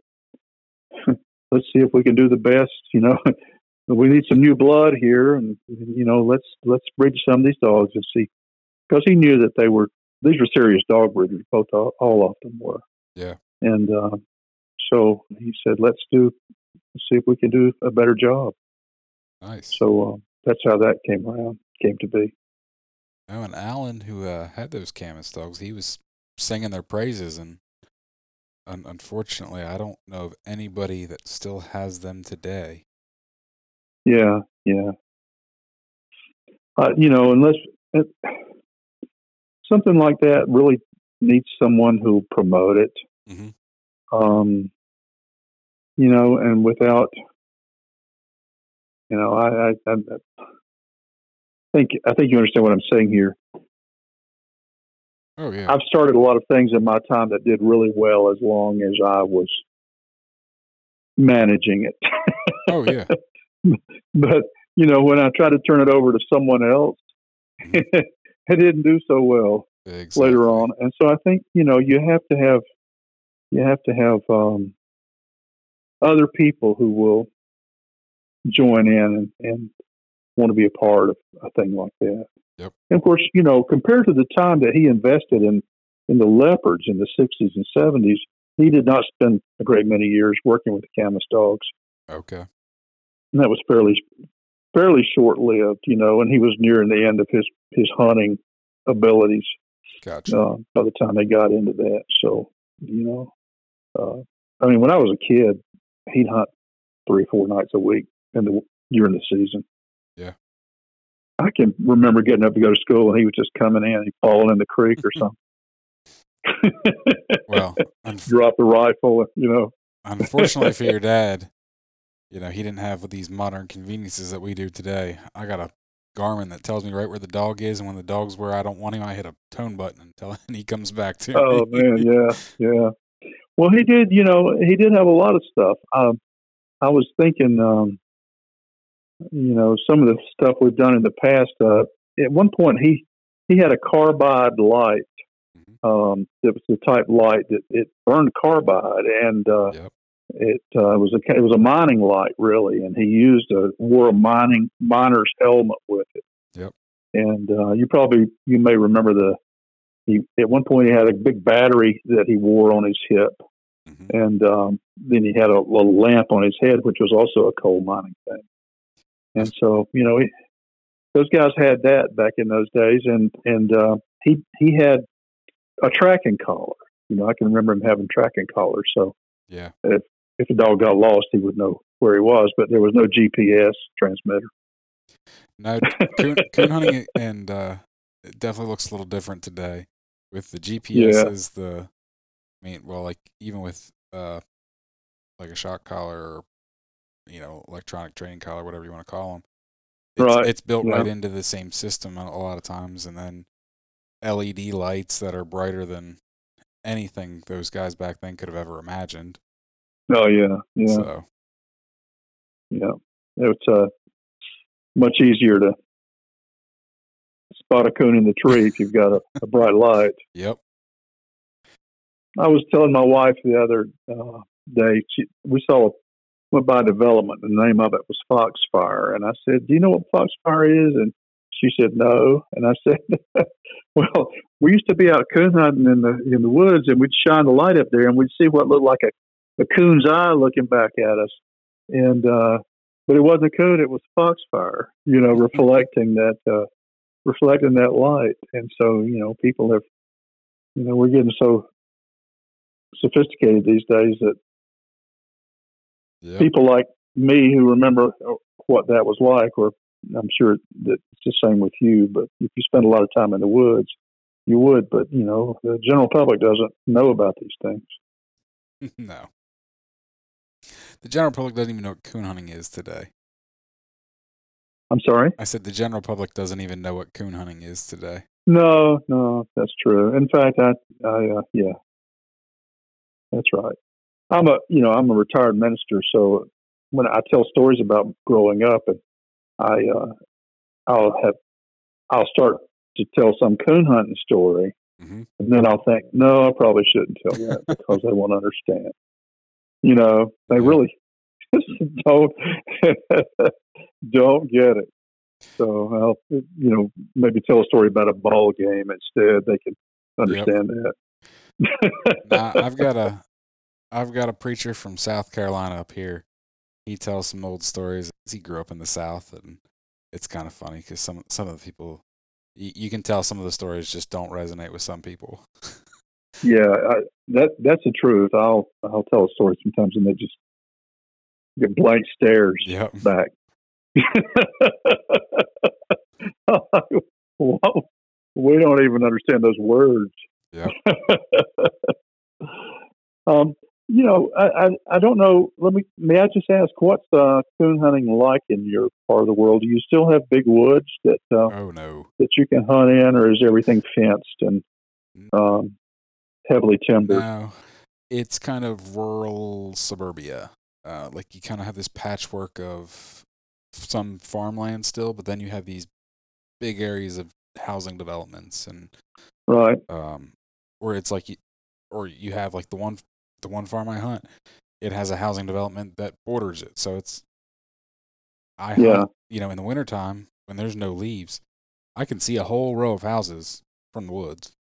[SPEAKER 3] let's see if we can do the best. You know, we need some new blood here, and you know, let's let's breed some of these dogs and see, because he knew that they were these were serious dog breeders, both all, all of them were.
[SPEAKER 2] Yeah.
[SPEAKER 3] And uh, so he said, let's do, let's see if we can do a better job.
[SPEAKER 2] Nice.
[SPEAKER 3] So uh, that's how that came around, came to be.
[SPEAKER 2] Oh, and Alan, who uh, had those Camus dogs, he was singing their praises, and un- unfortunately, I don't know of anybody that still has them today.
[SPEAKER 3] Yeah, yeah. Uh, you know, unless it, something like that really needs someone who promote it.
[SPEAKER 2] Mm-hmm.
[SPEAKER 3] Um, you know, and without, you know, I, I, I think I think you understand what I'm saying here.
[SPEAKER 2] Oh yeah.
[SPEAKER 3] I've started a lot of things in my time that did really well as long as I was managing it.
[SPEAKER 2] oh yeah.
[SPEAKER 3] but you know, when I try to turn it over to someone else,
[SPEAKER 2] Mhm.
[SPEAKER 3] it didn't do so well
[SPEAKER 2] Exactly.
[SPEAKER 3] later on. And so I think you know you have to have you have to have um, other people who will join in and, and want to be a part of a thing like that.
[SPEAKER 2] Yep.
[SPEAKER 3] And of course, you know, compared to the time that he invested in in the leopards in the '60s and '70s, he did not spend a great many years working with the Camus dogs,
[SPEAKER 2] Okay.
[SPEAKER 3] and that was fairly fairly short lived. You know, and he was nearing the end of his his hunting abilities
[SPEAKER 2] Gotcha.
[SPEAKER 3] uh, by the time they got into that. So, you know, uh, I mean, when I was a kid, he'd hunt three, four nights a week in the during the season.
[SPEAKER 2] Yeah.
[SPEAKER 3] I can remember getting up to go to school, and he was just coming in, he'd in the creek or something.
[SPEAKER 2] Well, unf-
[SPEAKER 3] drop the rifle, you know.
[SPEAKER 2] unfortunately for your dad, you know, he didn't have these modern conveniences that we do today. I got a Garmin that tells me right where the dog is, and when the dog's where I don't want him, I hit a tone button until and he comes back to
[SPEAKER 3] Oh
[SPEAKER 2] me.
[SPEAKER 3] man, yeah, yeah. Well, he did. You know, he did have a lot of stuff. Um, I was thinking, um, you know, some of the stuff we've done in the past. Uh, at one point, he he had a carbide light.
[SPEAKER 2] Mhm.
[SPEAKER 3] Um, it was the type light that it burned carbide, and uh,
[SPEAKER 2] Yep.
[SPEAKER 3] it uh, was a it was a mining light really, and he used a wore a mining miner's helmet with it.
[SPEAKER 2] Yep.
[SPEAKER 3] And uh, you probably you may remember the he at one point he had a big battery that he wore on his hip,
[SPEAKER 2] Mhm.
[SPEAKER 3] and um, then he had a little lamp on his head, which was also a coal mining thing. And so you know he, those guys had that back in those days, and and uh, he he had a tracking collar. You know, I can remember him having tracking collars. So
[SPEAKER 2] Yeah.
[SPEAKER 3] if if a dog got lost, he would know where he was, but there was no GPS transmitter.
[SPEAKER 2] No, coon, coon hunting and uh, it definitely looks a little different today with the GPS is the. I mean, well, like even with uh, like a shock collar or you know electronic training collar, whatever you want to call them. It's,
[SPEAKER 3] Right,
[SPEAKER 2] it's built right into the same system a a lot of times, and then LED lights that are brighter than anything those guys back then could have ever imagined.
[SPEAKER 3] Oh yeah, yeah,
[SPEAKER 2] So
[SPEAKER 3] yeah. It's uh, much easier to spot a coon in the tree if you've got a, a bright light.
[SPEAKER 2] Yep.
[SPEAKER 3] I was telling my wife the other uh, day, she, we saw a went by development. The name of it was Foxfire, and I said, "Do you know what Foxfire is?" And she said, "No." And I said, "Well, we used to be out coon hunting in the in the woods, and we'd shine the light up there, and we'd see what looked like a, a coon's eye looking back at us, and uh, but it wasn't a coon; it was Foxfire. You know, reflecting that uh, reflecting that light. And so, you know, people have, you know, we're getting so sophisticated these days that People like me who remember what that was like, or I'm sure that it's the same with you. But if you spend a lot of time in the woods, you would. But you know, the general public doesn't know about these things.
[SPEAKER 2] no. The general public doesn't even know what coon hunting is today.
[SPEAKER 3] I'm sorry.
[SPEAKER 2] I said the general public doesn't even know what coon hunting is today.
[SPEAKER 3] No, no, that's true. In fact, I, I, uh, yeah, that's right. I'm a, you know, I'm a retired minister, so when I tell stories about growing up, and I, uh, I'll have, I'll start to tell some coon hunting story,
[SPEAKER 2] hmm
[SPEAKER 3] and then I'll think, no, I probably shouldn't tell that because they won't understand. You know, they really don't don't get it. So I'll, you know, maybe tell a story about a ball game instead. They can understand that.
[SPEAKER 2] Now, I've got a, I've got a preacher from South Carolina up here. He tells some old stories. He grew up in the South, and it's kind of funny because some some of the people, you, you can tell some of the stories just don't resonate with some people.
[SPEAKER 3] yeah, I, that that's the truth. I'll I'll tell a story sometimes, and they just get blank stares
[SPEAKER 2] yep.
[SPEAKER 3] back. We don't even understand those words.
[SPEAKER 2] Yep.
[SPEAKER 3] um, you know, I, I I don't know. Let me may I just ask, what's uh, coon hunting like in your part of the world? Do you still have big woods that uh,
[SPEAKER 2] Oh no.
[SPEAKER 3] that you can hunt in, or is everything fenced and um, heavily timbered?
[SPEAKER 2] No, it's kind of rural suburbia. Uh, like you kind of have this patchwork of some farmland still, but then you have these big areas of housing developments and
[SPEAKER 3] Right.
[SPEAKER 2] um, where it's like, you, or you have like the one, the one farm I hunt, it has a housing development that borders it. So it's, I hunt,
[SPEAKER 3] Yeah.
[SPEAKER 2] you know, in the wintertime when there's no leaves, I can see a whole row of houses from the woods.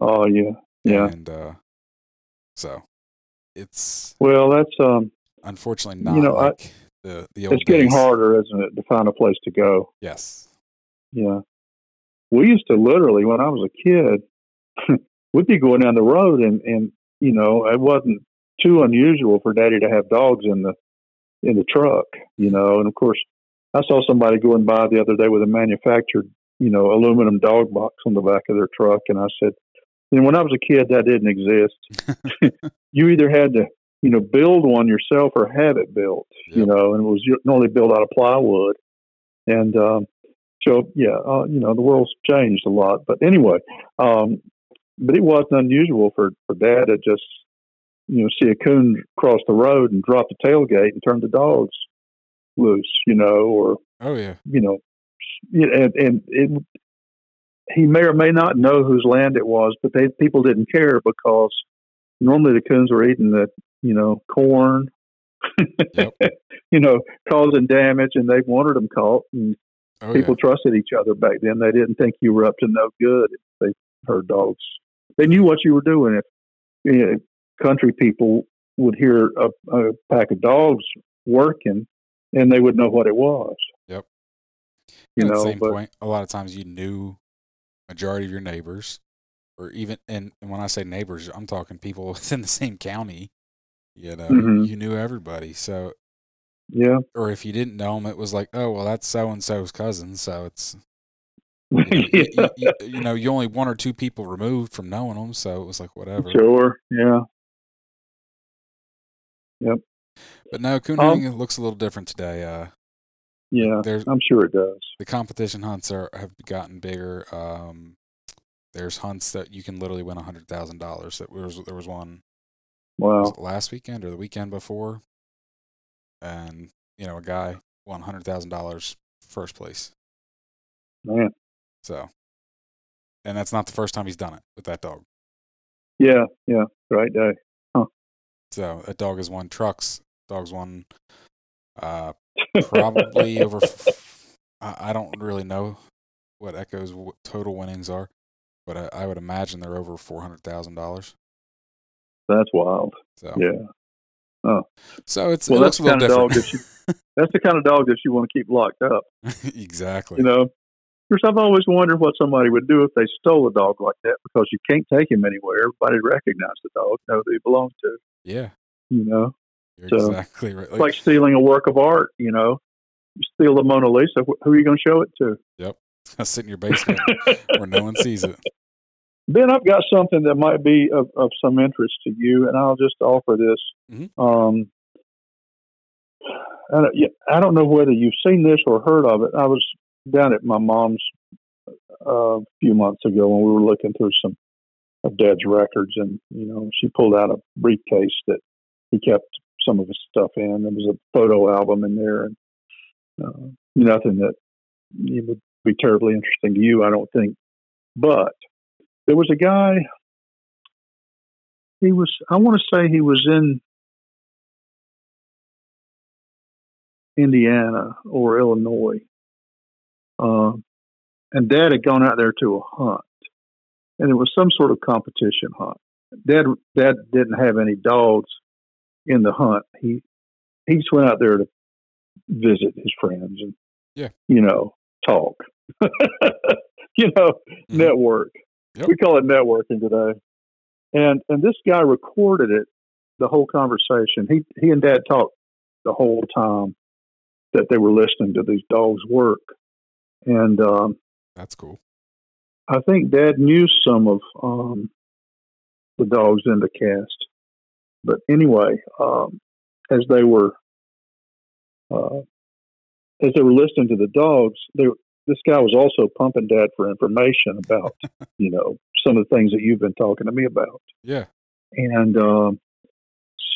[SPEAKER 3] Oh yeah. Yeah.
[SPEAKER 2] And uh, so it's
[SPEAKER 3] Well, that's um,
[SPEAKER 2] unfortunately not
[SPEAKER 3] You know, I-
[SPEAKER 2] the the old
[SPEAKER 3] it's getting
[SPEAKER 2] days.
[SPEAKER 3] harder, isn't it, to find a place to go?
[SPEAKER 2] Yes.
[SPEAKER 3] Yeah. We used to literally, when I was a kid, we'd be going down the road and, and, you know, it wasn't too unusual for daddy to have dogs in the, in the truck, you know, and of course I saw somebody going by the other day with a manufactured, you know, aluminum dog box on the back of their truck. And I said, you know, when I was a kid, that didn't exist. you either had to, you know, build one yourself or have it built, you know, and it was normally built out of plywood. And, um, so yeah, uh, you know, the world's changed a lot, but anyway, um, but it wasn't unusual for, for dad to just, you know, see a coon cross the road and drop the tailgate and turn the dogs loose, you know, or,
[SPEAKER 2] Oh yeah.
[SPEAKER 3] you know, and, and it, he may or may not know whose land it was, but they, people didn't care because normally the coons were eating the, you know, corn,
[SPEAKER 2] Yep.
[SPEAKER 3] you know, causing damage and they wanted them caught and
[SPEAKER 2] Oh
[SPEAKER 3] people trusted each other back then. They didn't think you were up to no good if they heard dogs. They knew what you were doing. If you know, country people would hear a, a pack of dogs working, and they would know what it was.
[SPEAKER 2] Yep.
[SPEAKER 3] You
[SPEAKER 2] and
[SPEAKER 3] know,
[SPEAKER 2] the same
[SPEAKER 3] but
[SPEAKER 2] point, a lot of times you knew majority of your neighbors, or even and, and when I say neighbors, I'm talking people within the same county. You know,
[SPEAKER 3] Mhm.
[SPEAKER 2] you knew everybody. So,
[SPEAKER 3] yeah,
[SPEAKER 2] or if you didn't know them, it was like, oh well, that's so and so's cousin. So it's you know, you,
[SPEAKER 3] yeah,
[SPEAKER 2] you, you, you know, you only one or two people removed from knowing them. So it was like whatever.
[SPEAKER 3] sure, yeah, yep.
[SPEAKER 2] But no, coon
[SPEAKER 3] Um,
[SPEAKER 2] looks a little different today. Uh,
[SPEAKER 3] yeah. I'm sure it does.
[SPEAKER 2] the competition hunts are have gotten bigger. Um, there's hunts that you can literally win a hundred thousand dollars. That was there was one
[SPEAKER 3] Wow.
[SPEAKER 2] it last weekend or the weekend before, and you know a guy won hundred thousand dollars first place.
[SPEAKER 3] Man,
[SPEAKER 2] So, and that's not the first time he's done it with that dog.
[SPEAKER 3] yeah, yeah, great day.
[SPEAKER 2] So that dog has won trucks. Dog's won uh, probably over. f- I, I don't really know what Echo's total winnings are, but I, I would imagine they're over four hundred thousand dollars.
[SPEAKER 3] That's wild.
[SPEAKER 2] So
[SPEAKER 3] Yeah, Oh.
[SPEAKER 2] so it's
[SPEAKER 3] Well,
[SPEAKER 2] it
[SPEAKER 3] that's
[SPEAKER 2] looks a
[SPEAKER 3] the kind of dog
[SPEAKER 2] that you,
[SPEAKER 3] that's the kind of dog that you want to keep locked up.
[SPEAKER 2] exactly.
[SPEAKER 3] You know, because I've always wondered what somebody would do if they stole a dog like that because you can't take him anywhere. Everybody recognizes the dog, know who he belongs to.
[SPEAKER 2] yeah,
[SPEAKER 3] You know,
[SPEAKER 2] you're
[SPEAKER 3] So,
[SPEAKER 2] exactly right.
[SPEAKER 3] it's like stealing a work of art. You know, you steal the Mona Lisa, who are you going to show it to? Yep.
[SPEAKER 2] I sit in your basement where no one sees it.
[SPEAKER 3] Ben, I've got something that might be of, of some interest to you, and I'll just offer this.
[SPEAKER 2] Mhm.
[SPEAKER 3] Um, I don't, I don't know whether you've seen this or heard of it. I was down at my mom's uh, a few months ago when we were looking through some of Dad's records, and you know, she pulled out a briefcase that he kept some of his stuff in. There was a photo album in there, and uh, nothing that would be terribly interesting to you, I don't think. But there was a guy. He was. I want to say he was in Indiana or Illinois, uh, and Dad had gone out there to a hunt, and it was some sort of competition hunt. Dad, Dad didn't have any dogs in the hunt. He he just went out there to visit his friends and
[SPEAKER 2] Yeah.
[SPEAKER 3] you know talk, you know
[SPEAKER 2] Mhm.
[SPEAKER 3] network.
[SPEAKER 2] Yep.
[SPEAKER 3] We call it networking today. And and this guy recorded it, the whole conversation. He he and Dad talked the whole time that they were listening to these dogs work. And um,
[SPEAKER 2] That's cool.
[SPEAKER 3] I think Dad knew some of um, the dogs in the cast. But anyway, um, as they were uh, as they were listening to the dogs, they, this guy was also pumping Dad for information about, you know, some of the things that you've been talking to me about.
[SPEAKER 2] Yeah.
[SPEAKER 3] And um,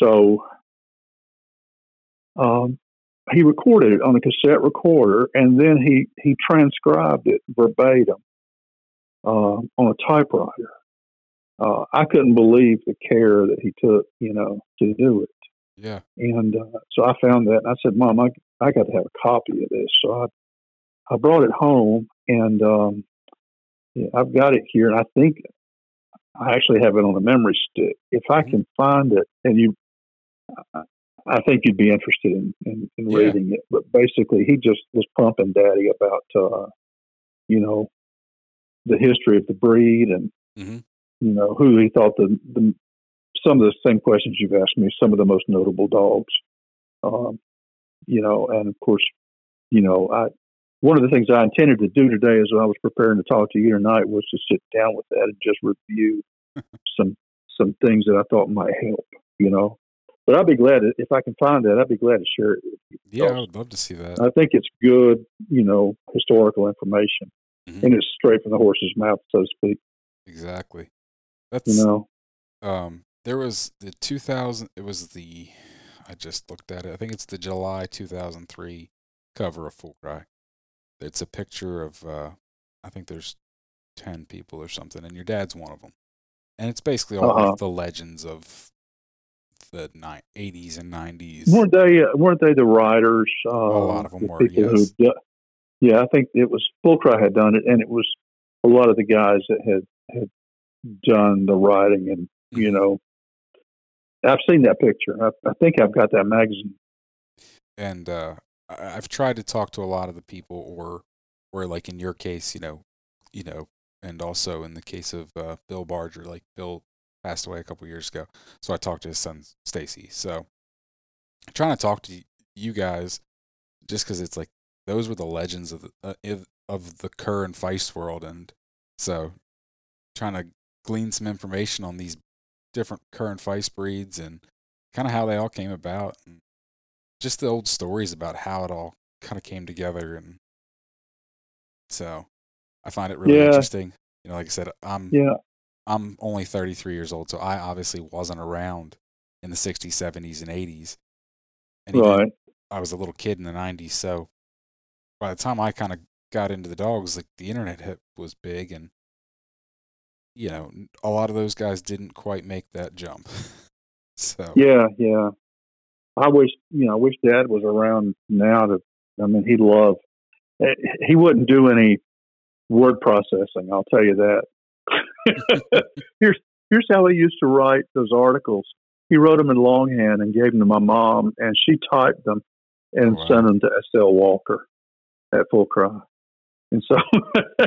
[SPEAKER 3] so um, he recorded it on a cassette recorder, and then he he transcribed it verbatim uh, on a typewriter. Uh, I couldn't believe the care that he took, you know, to do it.
[SPEAKER 2] Yeah.
[SPEAKER 3] And uh, so I found that, and I said, "Mom, I I got to have a copy of this." So I I brought it home, and um, yeah, I've got it here, and I think I actually have it on a memory stick. If I
[SPEAKER 2] Mhm.
[SPEAKER 3] can find it, and you, I- think you'd be interested in in, in
[SPEAKER 2] Yeah.
[SPEAKER 3] reading it. But basically, he just was pumping Daddy about, uh, you know, the history of the breed and
[SPEAKER 2] Mhm.
[SPEAKER 3] you know who he thought the the some of the same questions you've asked me, some of the most notable dogs. Um, you know, and of course, you know, I one of the things I intended to do today as I was preparing to talk to you tonight was to sit down with that and just review some some things that I thought might help, you know. But I'd be glad to, if I can find that. I'd be glad to share it. with you.
[SPEAKER 2] Yeah, I would love to see that.
[SPEAKER 3] I think it's good, you know, historical information,
[SPEAKER 2] Mhm.
[SPEAKER 3] and it's straight from the horse's mouth, so to speak.
[SPEAKER 2] Exactly. That's
[SPEAKER 3] You know,
[SPEAKER 2] um there was the 2000 it was the I just looked at it. I think it's the July 2003 cover of Full Cry. It's a picture of uh I think there's 10 people or something and your dad's one of them. And it's basically all
[SPEAKER 3] Uh-huh.
[SPEAKER 2] like the legends of the ni- 80s and 90s.
[SPEAKER 3] weren't they? Uh, weren't they the writers? Uh, a
[SPEAKER 2] lot of 'em
[SPEAKER 3] the
[SPEAKER 2] were, yes.
[SPEAKER 3] Who, yeah, I think it was Full Cry had done it, and it was a lot of the guys that had had done the writing, and you
[SPEAKER 2] Mhm.
[SPEAKER 3] know, I've seen that picture. I, I think I've got that magazine.
[SPEAKER 2] and uh, I've tried to talk to a lot of the people, or, or like in your case, you know, you know, and also in the case of uh, Bill Barger, like Bill passed away a couple years ago, so I talked to his son Stacy. So I'm trying to talk to you guys, just because it's like those were the legends of the uh, of- the cur and Feist world, and so trying to glean some information on these different cur and Feist breeds and kind of how they all came about and just the old stories about how it all kind of came together and so i find it really
[SPEAKER 3] Yeah.
[SPEAKER 2] interesting you know like i said i'm
[SPEAKER 3] Yeah,
[SPEAKER 2] i'm only 33 years old so i obviously wasn't around in the 60s 70s and 80s and
[SPEAKER 3] right.
[SPEAKER 2] i was a little kid in the 90s so by the time I kind of got into the dogs, like the internet hit was big, and you know, a lot of those guys didn't quite make that jump. so
[SPEAKER 3] Yeah, yeah. I wish you know, I wish Dad was around now to. I mean, he'd love. eh, He wouldn't do any word processing. I'll tell you that. here's here's how he used to write those articles. He wrote them in longhand and gave them to my mom, and she typed them and
[SPEAKER 2] Oh, wow.
[SPEAKER 3] sent them to S.L. Walker at Full Cry. And so,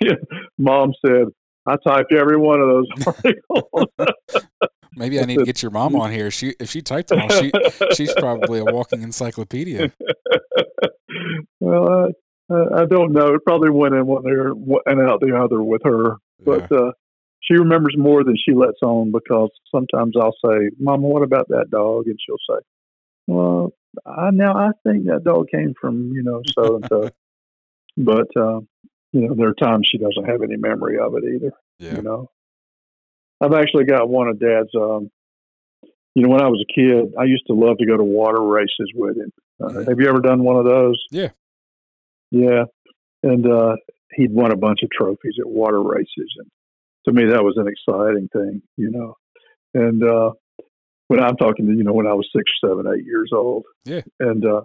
[SPEAKER 3] yeah, mom said, "I typed every one of those articles."
[SPEAKER 2] maybe I need to get your mom on here. She if she typed them all, she she's probably a walking encyclopedia.
[SPEAKER 3] well, I, I don't know. It probably went in one ear and out the other with her, but uh, she remembers more than she lets on because sometimes I'll say, "Mama, what about that dog?" and she'll say, "Well, I now I think that dog came from you know so and so," but uh, you know there are times she doesn't have any memory of it either.
[SPEAKER 2] Yeah.
[SPEAKER 3] You know, I've actually got one of Dad's. Um, you know, when I was a kid, I used to love to go to water races with him. Uh,
[SPEAKER 2] Mhm.
[SPEAKER 3] Have you ever done one of those?
[SPEAKER 2] Yeah.
[SPEAKER 3] Yeah, and uh, he'd won a bunch of trophies at water races, and to me that was an exciting thing, you know. And uh, when I'm talking to you know when I was six, seven, eight years old,
[SPEAKER 2] Yeah.
[SPEAKER 3] and uh,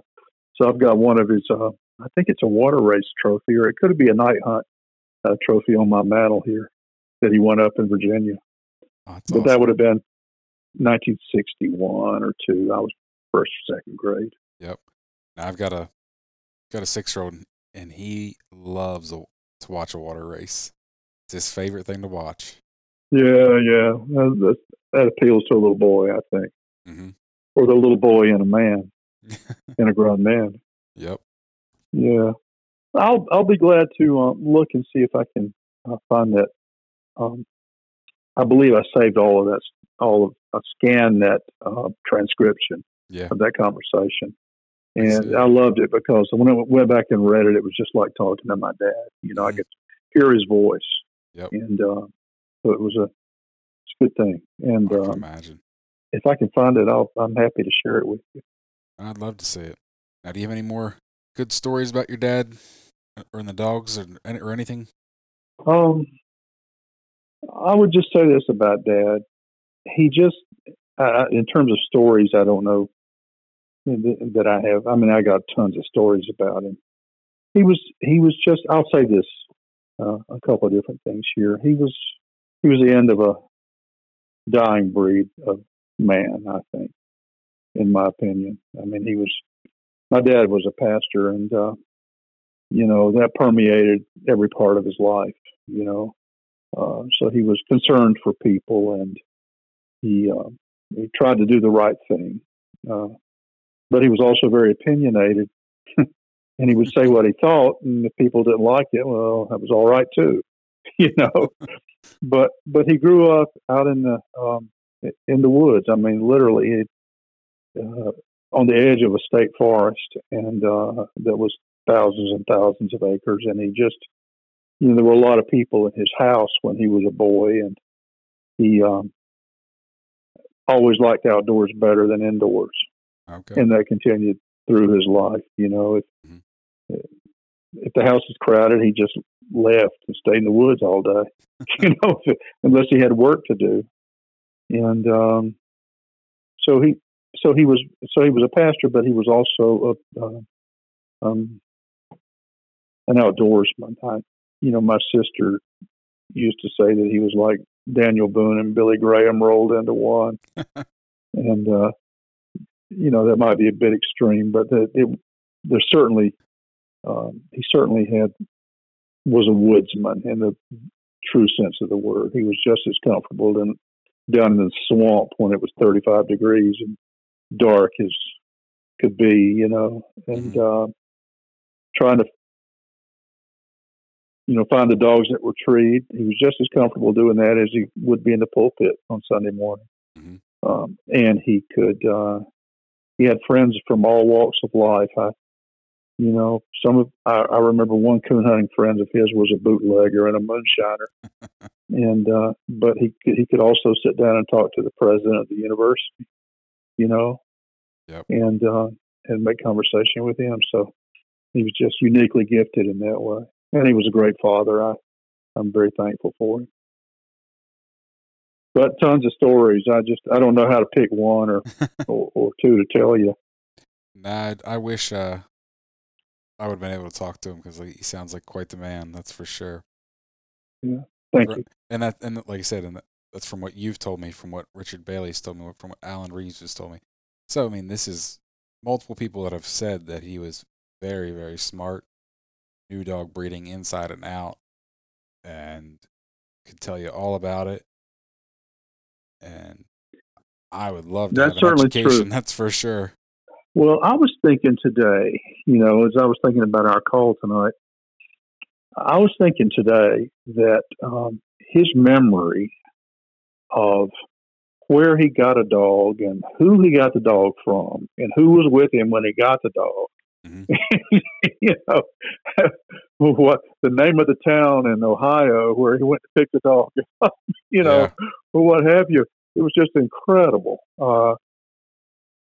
[SPEAKER 3] so I've got one of his. Uh, I think it's a water race trophy, or it could be a night hunt uh, trophy on my mantle here that he won up in Virginia.
[SPEAKER 2] Oh,
[SPEAKER 3] But
[SPEAKER 2] awesome.
[SPEAKER 3] that would have been 1961 or two. I was first or second grade.
[SPEAKER 2] Yep. Now I've got a got a six year old, and he loves a, to watch a water race. It's his favorite thing to watch.
[SPEAKER 3] Yeah, yeah, that, that, appeals to a little boy, I think,
[SPEAKER 2] hmm
[SPEAKER 3] or the little boy and a man, and a grown man.
[SPEAKER 2] yep.
[SPEAKER 3] Yeah, I'll I'll be glad to um, look and see if I can uh, find that. Um, I believe I saved all of that, all of I scanned that uh, transcription
[SPEAKER 2] Yeah.
[SPEAKER 3] of that conversation, and. I loved it because when I went back and read it, it was just like talking to my dad. You know, I
[SPEAKER 2] Mhm.
[SPEAKER 3] could hear his voice,
[SPEAKER 2] Yep.
[SPEAKER 3] and uh, so it was a it's a good thing. And
[SPEAKER 2] I can
[SPEAKER 3] um,
[SPEAKER 2] imagine.
[SPEAKER 3] if I can find it, I'll, I'm happy to share it with you.
[SPEAKER 2] I'd love to see it. Now, do you have any more good stories about your dad or in the dogs or, or anything?
[SPEAKER 3] Um, I would just say this about Dad. He just, uh, in terms of stories, I don't know that I have. I mean, I got tons of stories about him. He was, he was just. I'll say this, uh, a couple of different things here. He was, he was the end of a dying breed of man. I think, in my opinion. I mean, he was. My dad was a pastor, and uh, you know that permeated every part of his life. You know, uh, so he was concerned for people, and he uh, he tried to do the right thing. Uh, but he was also very opinionated, and he would say what he thought, and if people didn't like it, well, that was all right too, you know. but but he grew up out in the um, in the woods. I mean, literally, uh, on the edge of a state forest, and uh, that was thousands and thousands of acres, and he just you know, there were a lot of people in his house when he was a boy, and he um, always liked outdoors better than indoors,
[SPEAKER 2] Okay.
[SPEAKER 3] and that continued through his life. You know, if
[SPEAKER 2] Mhm.
[SPEAKER 3] if the house is crowded, he just left and stayed in the woods all day. you know, if, unless he had work to do, and um, so he so he was so he was a pastor, but he was also a uh, um, an outdoorsman. I, you know, my sister used to say that he was like Daniel Boone and Billy Graham rolled into one, and uh, you know that might be a bit extreme, but that it, there's certainly um, he certainly had was a woodsman in the true sense of the word. He was just as comfortable in, down in the swamp when it was 35 degrees and dark as could be, you know, and uh, trying to you know, find the dogs that were treed. He was just as comfortable doing that as he would be in the pulpit on Sunday morning.
[SPEAKER 2] Mhm.
[SPEAKER 3] Um, and he could, uh, he had friends from all walks of life. I, you know, some of, I, I remember one coon hunting friend of his was a bootlegger and a moonshiner. and, uh, but he could, he could also sit down and talk to the president of the university, you know,
[SPEAKER 2] Yep.
[SPEAKER 3] and, uh, and make conversation with him. So he was just uniquely gifted in that way, and he was a great father. I I'm very thankful for him. But tons of stories. I just I don't know how to pick one or or, or, two to tell you.
[SPEAKER 2] Nah, I wish uh, I would have been able to talk to him because he sounds like quite the man. That's for sure.
[SPEAKER 3] Yeah, thank
[SPEAKER 2] for,
[SPEAKER 3] you.
[SPEAKER 2] And that and like I said, and that's from what you've told me, from what Richard Bailey's told me, from what Alan Reeves has told me. So I mean, this is multiple people that have said that he was very very smart, knew dog breeding inside and out, and could tell you all about it. And I would love to
[SPEAKER 3] that's
[SPEAKER 2] have an education.
[SPEAKER 3] True.
[SPEAKER 2] That's for sure.
[SPEAKER 3] Well, I was thinking today, you know, as I was thinking about our call tonight, I was thinking today that um, his memory of where he got a dog and who he got the dog from and who was with him when he got the dog. Mm-hmm. you know, what the name of the town in Ohio where he went to pick the dog you know, yeah. or what have you. It was just incredible. Uh,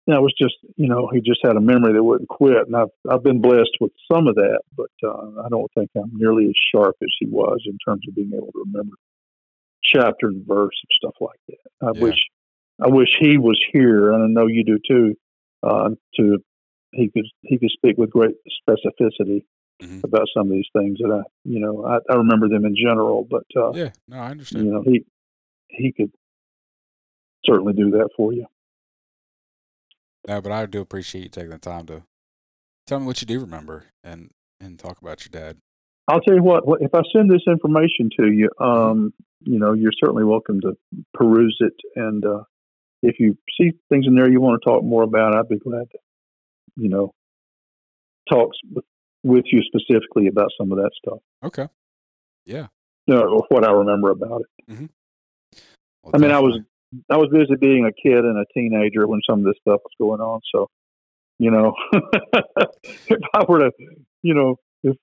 [SPEAKER 3] that was just, you know, he just had a memory that wouldn't quit. And I've, I've been blessed with some of that, but uh, I don't think I'm nearly as sharp as he was in terms of being able to remember chapter and verse and stuff like that. I yeah. wish, I wish he was here, and I know you do too. Uh, to he could he could speak with great specificity mm-hmm. about some of these things that I, you know, I, I remember them in general, but uh,
[SPEAKER 2] yeah, no, I understand.
[SPEAKER 3] You know, he he could certainly do that for you.
[SPEAKER 2] No, but I do appreciate you taking the time to tell me what you do remember and and talk about your dad.
[SPEAKER 3] I'll tell you what. If I send this information to you, um, you know, you're certainly welcome to peruse it. And uh, if you see things in there you want to talk more about, I'd be glad to, you know, talks with you specifically about some of that stuff.
[SPEAKER 2] Okay. Yeah.
[SPEAKER 3] You know, what I remember about it.
[SPEAKER 2] Mm-hmm.
[SPEAKER 3] Well, I mean, I was I was busy being a kid and a teenager when some of this stuff was going on. So, you know, if I were to, you know, if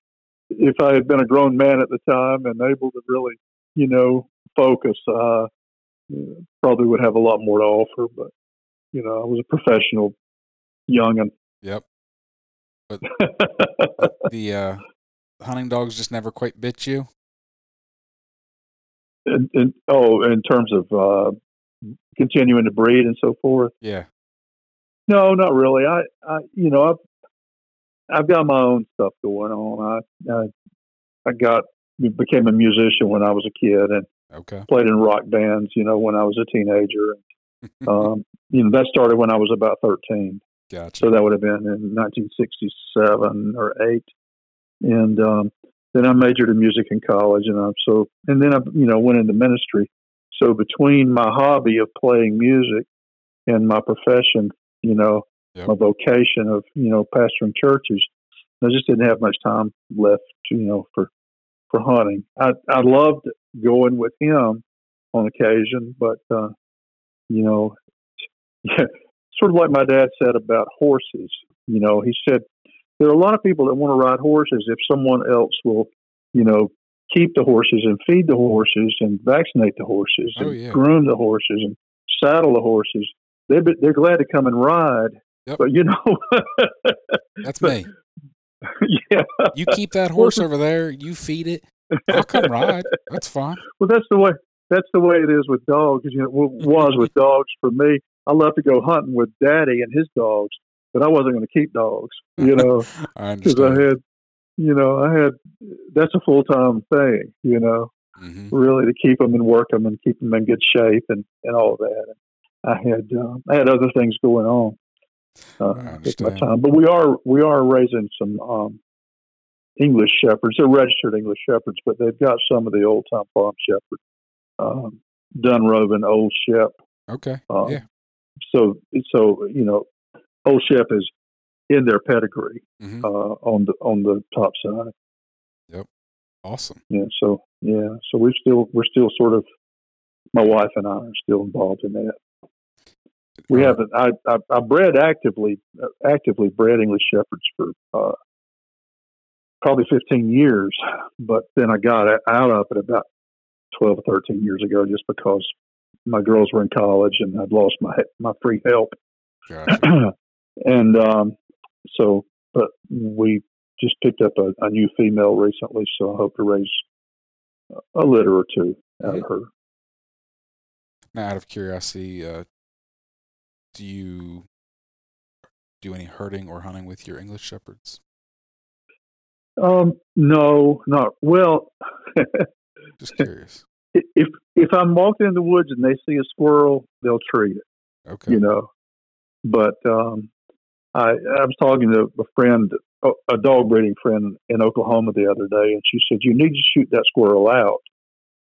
[SPEAKER 3] if I had been a grown man at the time and able to really, you know, focus, uh, probably would have a lot more to offer. But, you know, I was a professional youngin.
[SPEAKER 2] Yep. But, the uh, hunting dogs just never quite bit you.
[SPEAKER 3] In, in, oh, in terms of uh, continuing to breed and so forth.
[SPEAKER 2] Yeah.
[SPEAKER 3] No, not really. I, I, you know, I've, I've got my own stuff going on. I, I, I got became a musician when I was a kid and
[SPEAKER 2] okay.
[SPEAKER 3] played in rock bands. You know, when I was a teenager. um, you know, that started when I was about thirteen.
[SPEAKER 2] Gotcha.
[SPEAKER 3] So that would have been in 1967 or eight, and um, then I majored in music in college, and I so and then I you know went into ministry so between my hobby of playing music and my profession, you know, yep. my vocation of, you know, pastoring churches, I just didn't have much time left, you know, for for hunting. I I loved going with him on occasion, but uh, you know, yeah, sort of like my dad said about horses. You know, he said there are a lot of people that want to ride horses if someone else will, you know, keep the horses and feed the horses and vaccinate the horses
[SPEAKER 2] oh,
[SPEAKER 3] and
[SPEAKER 2] yeah.
[SPEAKER 3] groom the horses and saddle the horses. They're they're glad to come and ride,
[SPEAKER 2] yep.
[SPEAKER 3] but you know,
[SPEAKER 2] that's me.
[SPEAKER 3] Yeah,
[SPEAKER 2] you keep that horse over there. You feed it. I'll come ride. That's fine.
[SPEAKER 3] Well, that's the way. That's the way it is with dogs. You know, was with dogs for me. I love to go hunting with Daddy and his dogs, but I wasn't going to keep dogs. You know,
[SPEAKER 2] because
[SPEAKER 3] I, I had you know, I had that's a full time thing, you know,
[SPEAKER 2] mm-hmm.
[SPEAKER 3] really to keep them and work them and keep them in good shape and and all of that. And I had um, I had other things going on uh, at my time, but we are we are raising some um, English shepherds. They're registered English shepherds, but they've got some of the old time farm shepherd, Dunrovin Old Shep.
[SPEAKER 2] Okay.
[SPEAKER 3] Um,
[SPEAKER 2] yeah.
[SPEAKER 3] So so you know, Old Shep is in their pedigree
[SPEAKER 2] mm-hmm.
[SPEAKER 3] uh, on the on the top side.
[SPEAKER 2] Yep, awesome.
[SPEAKER 3] Yeah, so yeah, so we're still we're still sort of my wife and I are still involved in that. We uh, haven't. I, I I bred actively uh, actively bred English shepherds for uh, probably 15 years, but then I got out of it about 12 or 13 years ago, just because my girls were in college and I'd lost my my free help.
[SPEAKER 2] Gotcha.
[SPEAKER 3] and um, so, but we just picked up a, a new female recently, so I hope to raise a litter or two out of her.
[SPEAKER 2] Now, out of curiosity, uh, do you do any herding or hunting with your English shepherds?
[SPEAKER 3] Um, no, not well.
[SPEAKER 2] Just curious.
[SPEAKER 3] if if I'm walking in the woods and they see a squirrel, they'll tree it.
[SPEAKER 2] Okay.
[SPEAKER 3] You know, but um, I I was talking to a friend, a dog breeding friend in Oklahoma the other day, and she said you need to shoot that squirrel out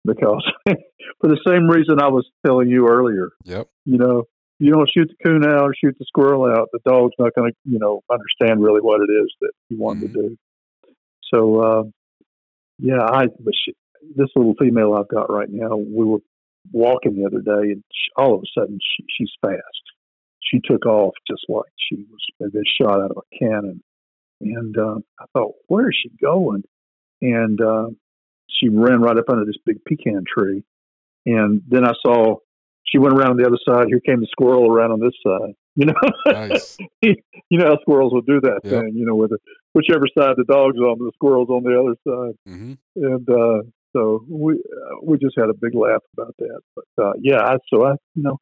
[SPEAKER 3] because for the same reason I was telling you earlier.
[SPEAKER 2] Yep.
[SPEAKER 3] You know, you don't shoot the coon out or shoot the squirrel out, the dog's not going to, you know, understand really what it is that you want mm-hmm. to do. So, uh, yeah, I, but she, this little female I've got right now, we were walking the other day and she, all of a sudden she, she's fast. She took off just like she was been shot out of a cannon. And, uh, I thought, where is she going? And, uh, she ran right up under this big pecan tree. And then I saw she went around on the other side. Here came the squirrel around on this side. You know,
[SPEAKER 2] nice.
[SPEAKER 3] you know how squirrels will do that yep. thing. You know, with whichever side the dog's on, the squirrel's on the other side.
[SPEAKER 2] Mm-hmm.
[SPEAKER 3] And uh, so we uh, we just had a big laugh about that. But uh, yeah, I, so I you know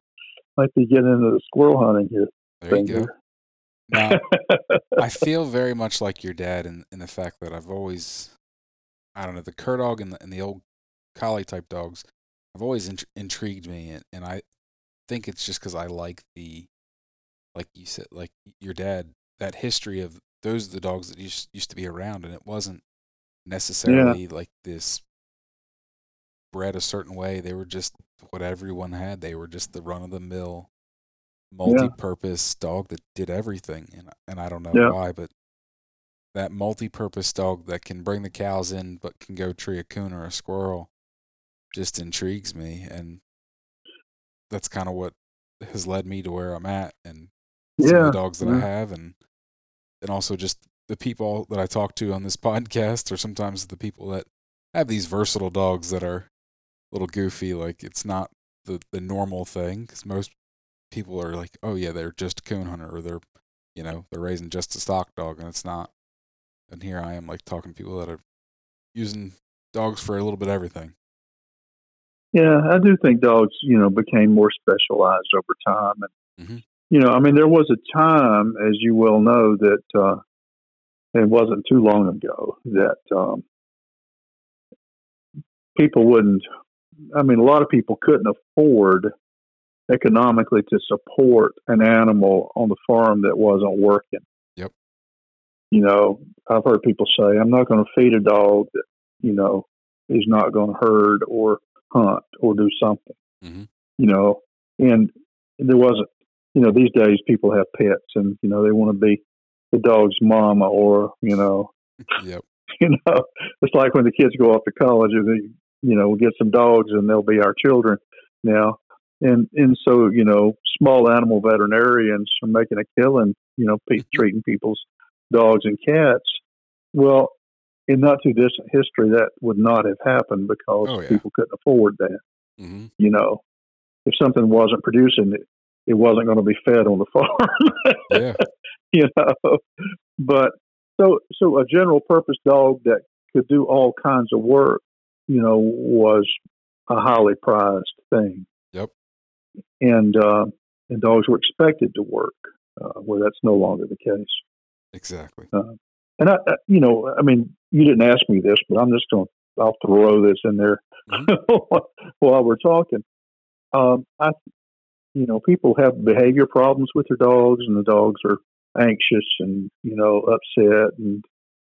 [SPEAKER 3] might be getting into the squirrel hunting here.
[SPEAKER 2] There you go. Now, I feel very much like your dad in, in the fact that I've always, I don't know, the cur dog and the, and the old collie type dogs have always int- intrigued me, and, and I think it's just because I like the, like you said, like your dad, that history of those are the dogs that used used to be around, and it wasn't necessarily yeah. like this bred a certain way. They were just what everyone had. They were just the run of the mill, multi-purpose yeah. dog that did everything, and and I don't know yeah. why, but that multi-purpose dog that can bring the cows in but can go tree a coon or a squirrel just intrigues me and that's kind of what has led me to where I'm at and some yeah. of the dogs that yeah. I mm-hmm. have and and also just the people that I talk to on this podcast or sometimes the people that have these versatile dogs that are little goofy like it's not the the normal thing cuz most people are like oh yeah they're just a coon hunter or they're you know they're raising just a stock dog and it's not and here I am like talking to people that are using dogs for a little bit of everything
[SPEAKER 3] yeah, I do think dogs, you know, became more specialized over time. And, mm-hmm. you know, I mean, there was a time, as you well know, that uh, it wasn't too long ago that um, people wouldn't, I mean, a lot of people couldn't afford economically to support an animal on the farm that wasn't working.
[SPEAKER 2] Yep.
[SPEAKER 3] You know, I've heard people say, I'm not going to feed a dog that, you know, is not going to herd or hunt or do something.
[SPEAKER 2] Mm-hmm.
[SPEAKER 3] You know, and there wasn't. You know, these days people have pets, and you know they want to be the dog's mama, or you know,
[SPEAKER 2] yep.
[SPEAKER 3] You know, it's like when the kids go off to college, and they, you know, get some dogs, and they'll be our children now. And and so you know, small animal veterinarians are making a killing. You know, pe- mm-hmm. treating people's dogs and cats. Well, in not too distant history, that would not have happened because oh, yeah. people couldn't afford that.
[SPEAKER 2] Mm-hmm.
[SPEAKER 3] You know, if something wasn't producing, it, it wasn't going to be fed on the farm.
[SPEAKER 2] yeah.
[SPEAKER 3] You know, but so so a general purpose dog that could do all kinds of work, you know, was a highly prized thing.
[SPEAKER 2] Yep.
[SPEAKER 3] And uh, and dogs were expected to work, uh, where that's no longer the case.
[SPEAKER 2] Exactly.
[SPEAKER 3] Uh, and I, you know, I mean, you didn't ask me this, but I'm just going to, I'll throw this in there mm-hmm. while we're talking. Um, I, you know, people have behavior problems with their dogs, and the dogs are anxious and you know upset, and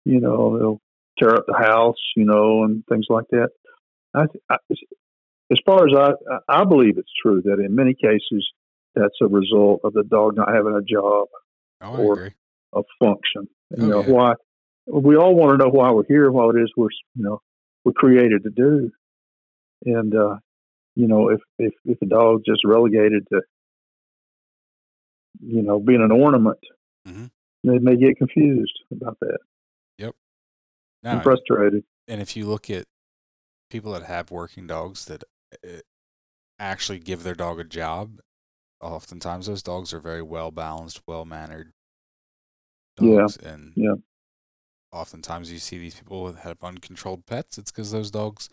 [SPEAKER 3] you know they'll tear up the house, you know, and things like that. I, I, as far as I, I believe it's true that in many cases that's a result of the dog not having a job
[SPEAKER 2] oh,
[SPEAKER 3] or a function. You
[SPEAKER 2] oh,
[SPEAKER 3] know
[SPEAKER 2] yeah.
[SPEAKER 3] why we all want to know why we're here, what it is we're you know we're created to do, and uh, you know if if if a dog just relegated to you know being an ornament,
[SPEAKER 2] mm-hmm.
[SPEAKER 3] they may get confused about that. And frustrated.
[SPEAKER 2] And if you look at people that have working dogs that uh, actually give their dog a job, oftentimes those dogs are very well balanced, well mannered
[SPEAKER 3] dogs,
[SPEAKER 2] yeah.
[SPEAKER 3] and yeah
[SPEAKER 2] oftentimes you see these people that have uncontrolled pets. It's because those dogs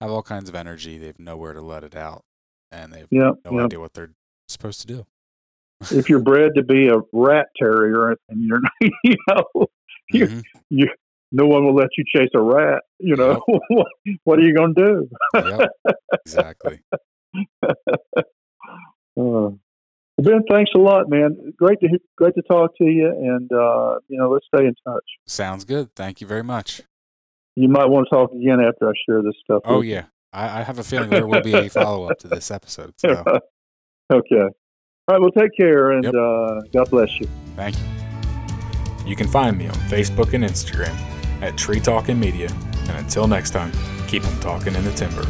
[SPEAKER 2] have all kinds of energy. They have nowhere to let it out, and they have
[SPEAKER 3] Yeah,
[SPEAKER 2] no
[SPEAKER 3] yeah.
[SPEAKER 2] idea what they're supposed to do.
[SPEAKER 3] if you're bred to be a rat terrier and you're, you know, You-
[SPEAKER 2] Mhm.
[SPEAKER 3] No one will let you chase a rat. You know, what, what are you going to do?
[SPEAKER 2] Yep, exactly.
[SPEAKER 3] Uh, ben, thanks a lot, man. Great to great to talk to you, and uh, you know, let's stay in touch.
[SPEAKER 2] Sounds good. Thank you very much.
[SPEAKER 3] You might want to talk again after I share this stuff.
[SPEAKER 2] Oh yeah, I, I have a feeling there will be a follow up to this episode. So
[SPEAKER 3] okay. All right. Well, take care, and
[SPEAKER 2] Yep.
[SPEAKER 3] uh, God bless you.
[SPEAKER 2] thank you.
[SPEAKER 1] You can find me on Facebook and Instagram at Tree Talkin' Media. And until next time, keep them talking in the timber.